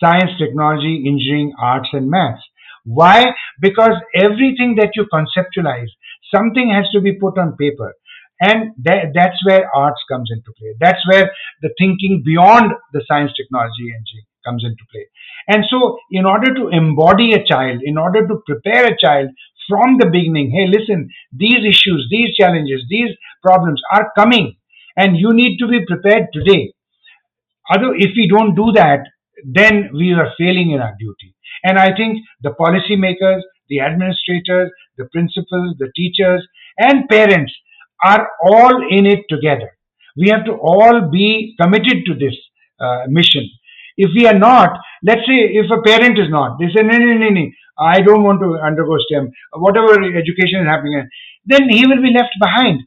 science, technology, engineering, arts, and maths. Why? Because everything that you conceptualize, something has to be put on paper. And that, that's where arts comes into play. That's where the thinking beyond the science, technology, engineering comes into play. And so, in order to embody a child, in order to prepare a child from the beginning, hey, listen, these issues, these challenges, these problems are coming, and you need to be prepared today. Other, if we don't do that, then we are failing in our duty. And I think the policymakers, the administrators, the principals, the teachers, and parents are all in it together. We have to all be committed to this uh, mission if we are not, let's say if a parent is not, they say, no, no, no, no, I don't want to undergo STEM, whatever education is happening, then he will be left behind.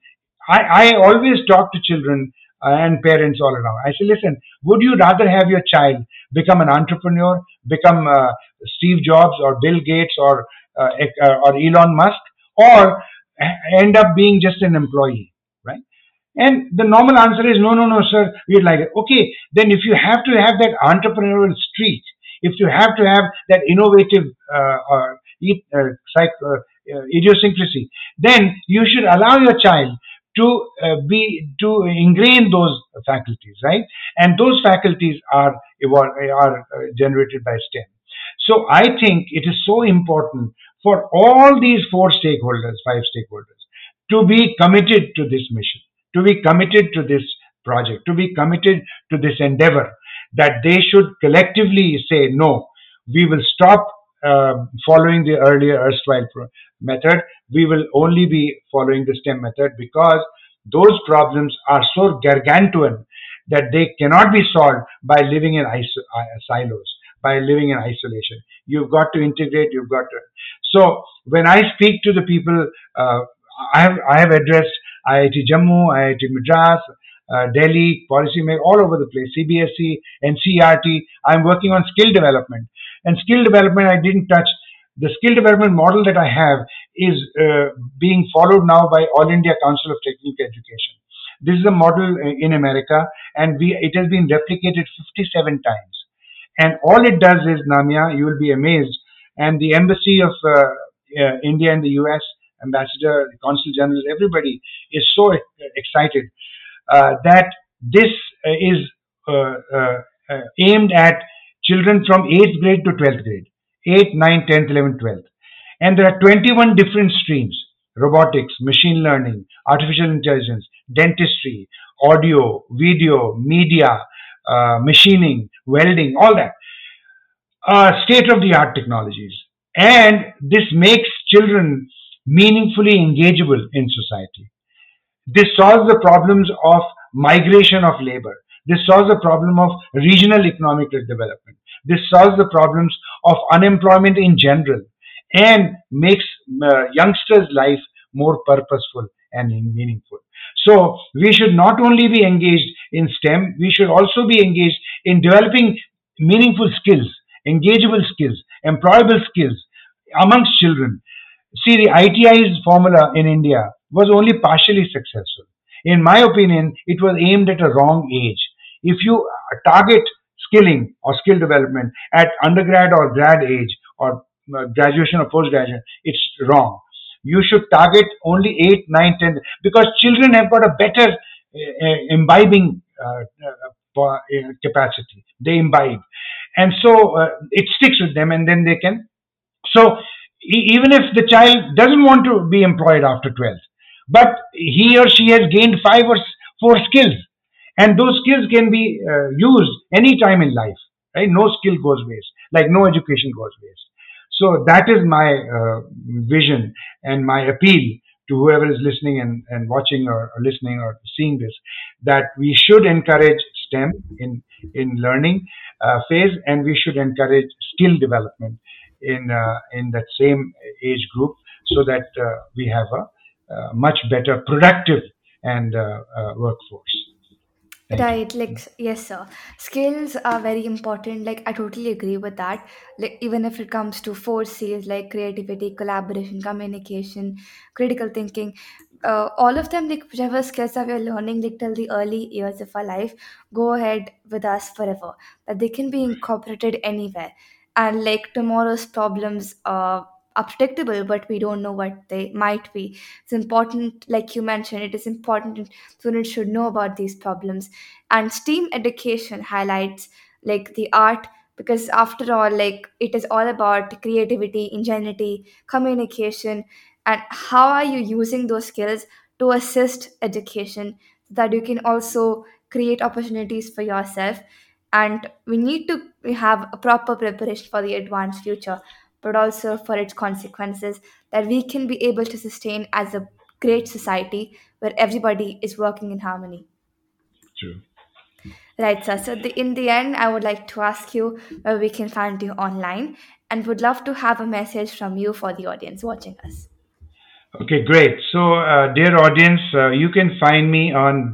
I, I always talk to children uh, and parents all around. I say, listen, would you rather have your child become an entrepreneur, become uh, Steve Jobs or Bill Gates or uh, uh or Elon Musk, or end up being just an employee? And the normal answer is no, no, no, sir. We'd like it. Okay, then if you have to have that entrepreneurial streak, if you have to have that innovative uh, uh, uh, psych, uh, uh, idiosyncrasy, then you should allow your child to uh, be to ingrain those faculties, right? And those faculties are are generated by STEM. So I think it is so important for all these four stakeholders, five stakeholders, to be committed to this mission, to be committed to this project, to be committed to this endeavor, that they should collectively say, no, we will stop uh, following the earlier erstwhile method. We will only be following the STEM method because those problems are so gargantuan that they cannot be solved by living in iso- uh, silos by living in isolation. You've got to integrate. You've got to. So when I speak to the people, uh, I have I have addressed IIT Jammu, IIT Madras, uh, Delhi, policymakers all over the place, CBSE, NCERT. I'm working on skill development. And skill development, I didn't touch. The skill development model that I have is uh, being followed now by All India Council of Technical Education. This is a model in America, and we, it has been replicated 57 times. And all it does is, Namya, you will be amazed. And the embassy of uh, uh, India in the US, ambassador, the consul general, everybody is so excited uh, that this uh, is uh, uh, aimed at children from 8th grade to 12th grade 8, 9, 10th, 11th, 12th. And there are 21 different streams robotics, machine learning, artificial intelligence, dentistry, audio, video, media, uh, machining, welding, all that. Uh, state of the art technologies. And this makes children meaningfully engageable in society. This solves the problems of migration of labor. This solves the problem of regional economic development. This solves the problems of unemployment in general and makes uh, youngsters' life more purposeful and meaningful. So we should not only be engaged in STEM, we should also be engaged in developing meaningful skills, engageable skills, employable skills amongst children. See, the ITI's formula in India was only partially successful. In my opinion, it was aimed at a wrong age. If you target skilling or skill development at undergrad or grad age or uh, graduation or post graduation, it's wrong you should target only 8, 9, 10 because children have got a better uh, imbibing uh, uh, capacity. They imbibe. And so uh, it sticks with them and then they can. So even if the child doesn't want to be employed after 12, but he or she has gained five or four skills, and those skills can be uh, used any time in life. Right? No skill goes waste, like no education goes waste. So that is my uh, vision and my appeal to whoever is listening and, and watching or, or, listening or seeing this, that we should encourage STEM in, in learning uh, phase and we should encourage skill development in, uh, in that same age group so that uh, we have a, a, much better productive and uh, uh, workforce. Thank you. Right, like yes, sir. Skills are very important. Like I totally agree with that. Like even if it comes to four C's like creativity, collaboration, communication, critical thinking, uh, all of them like whichever skills that we are learning like till the early years of our life, go ahead with us forever. That they can be incorporated anywhere, and like tomorrow's problems uh are predictable, but we don't know what they might be. It's important, like you mentioned, it is important students should know about these problems. And STEAM education highlights like the art because after all, like it is all about creativity, ingenuity, communication, and how are you using those skills to assist education so that you can also create opportunities for yourself and we need to have a proper preparation for the advanced future but also for its consequences that we can be able to sustain as a great society where everybody is working in harmony. True. Right, sir. So, the, in the end, I would like to ask you where we can find you online and would love to have a message from you for the audience watching us. Okay, great. So, uh, dear audience, uh, you can find me on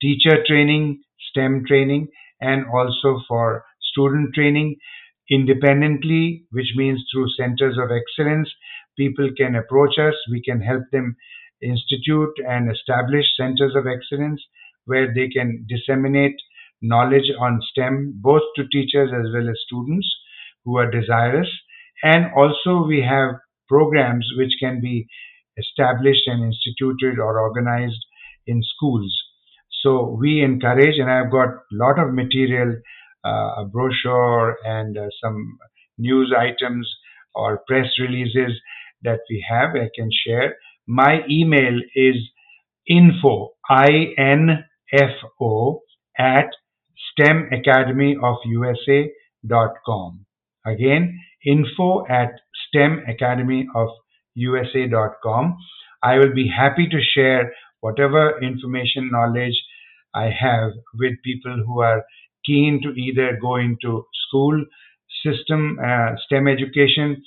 teacher training, STEM training, and also for student training independently, which means through centers of excellence. People can approach us, we can help them institute and establish centers of excellence where they can disseminate knowledge on STEM both to teachers as well as students who are desirous. And also, we have programs which can be established and instituted or organized in schools. So we encourage, and I've got a lot of material, uh, a brochure and uh, some news items or press releases that we have. I can share. My email is info i n f o at stemacademyofUSA.com. Again, info at stemacademyofUSA.com. I will be happy to share whatever information, knowledge I have with people who are keen to either go into school system, uh, STEM education,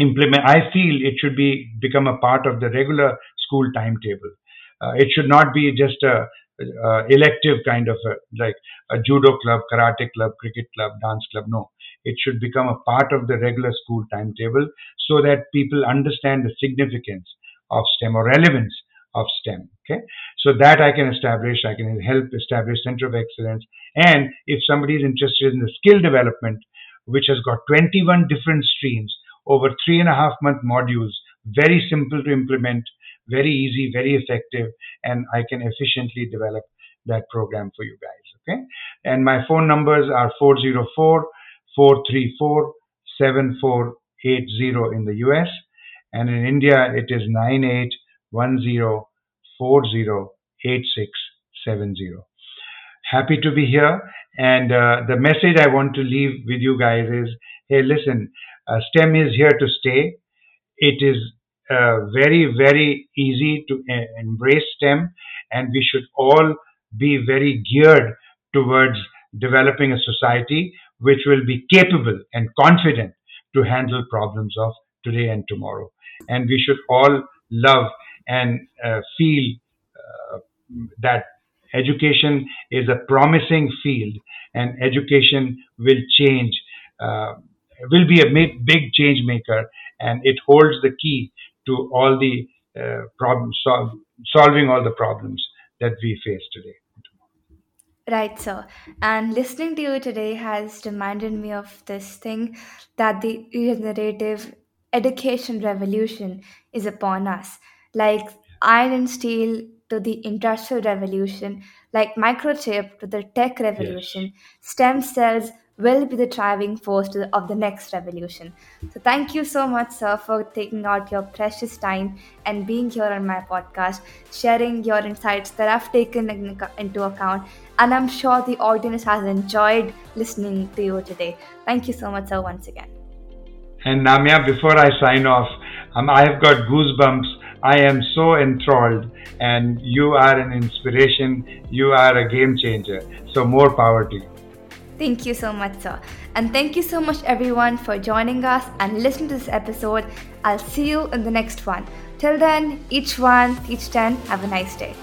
implement. I feel it should be become a part of the regular school timetable. Uh, it should not be just a, a elective kind of a, like a judo club, karate club, cricket club, dance club. No, it should become a part of the regular school timetable so that people understand the significance of STEM or relevance of STEM. Okay, so that I can establish, I can help establish center of excellence. And if somebody is interested in the skill development, which has got 21 different streams over three and a half month modules, very simple to implement, very easy, very effective, and I can efficiently develop that program for you guys. Okay, and my phone numbers are 404 434 7480 in the US, and in India it is 9810408670. Happy to be here, and uh, the message I want to leave with you guys is hey, listen, uh, STEM is here to stay. It is uh, very, very easy to uh, embrace STEM, and we should all be very geared towards developing a society which will be capable and confident to handle problems of today and tomorrow. And we should all love and uh, feel uh, that education is a promising field and education will change, uh, will be a big change maker and it holds the key to all the uh, problems, sol- solving all the problems that we face today. Right, sir. And listening to you today has reminded me of this thing that the regenerative education revolution is upon us. Like iron and steel to the industrial revolution, like microchip to the tech revolution, stem cells will be the driving force to the- of the next revolution. So, thank you so much, sir, for taking out your precious time and being here on my podcast, sharing your insights that I've taken in- into account. And I'm sure the audience has enjoyed listening to you today. Thank you so much, sir, once again. And Namya, before I sign off, um, I have got goosebumps. I am so enthralled, and you are an inspiration. You are a game changer. So, more power to you. Thank you so much, sir. And thank you so much, everyone, for joining us and listening to this episode. I'll see you in the next one. Till then, each one, each ten, have a nice day.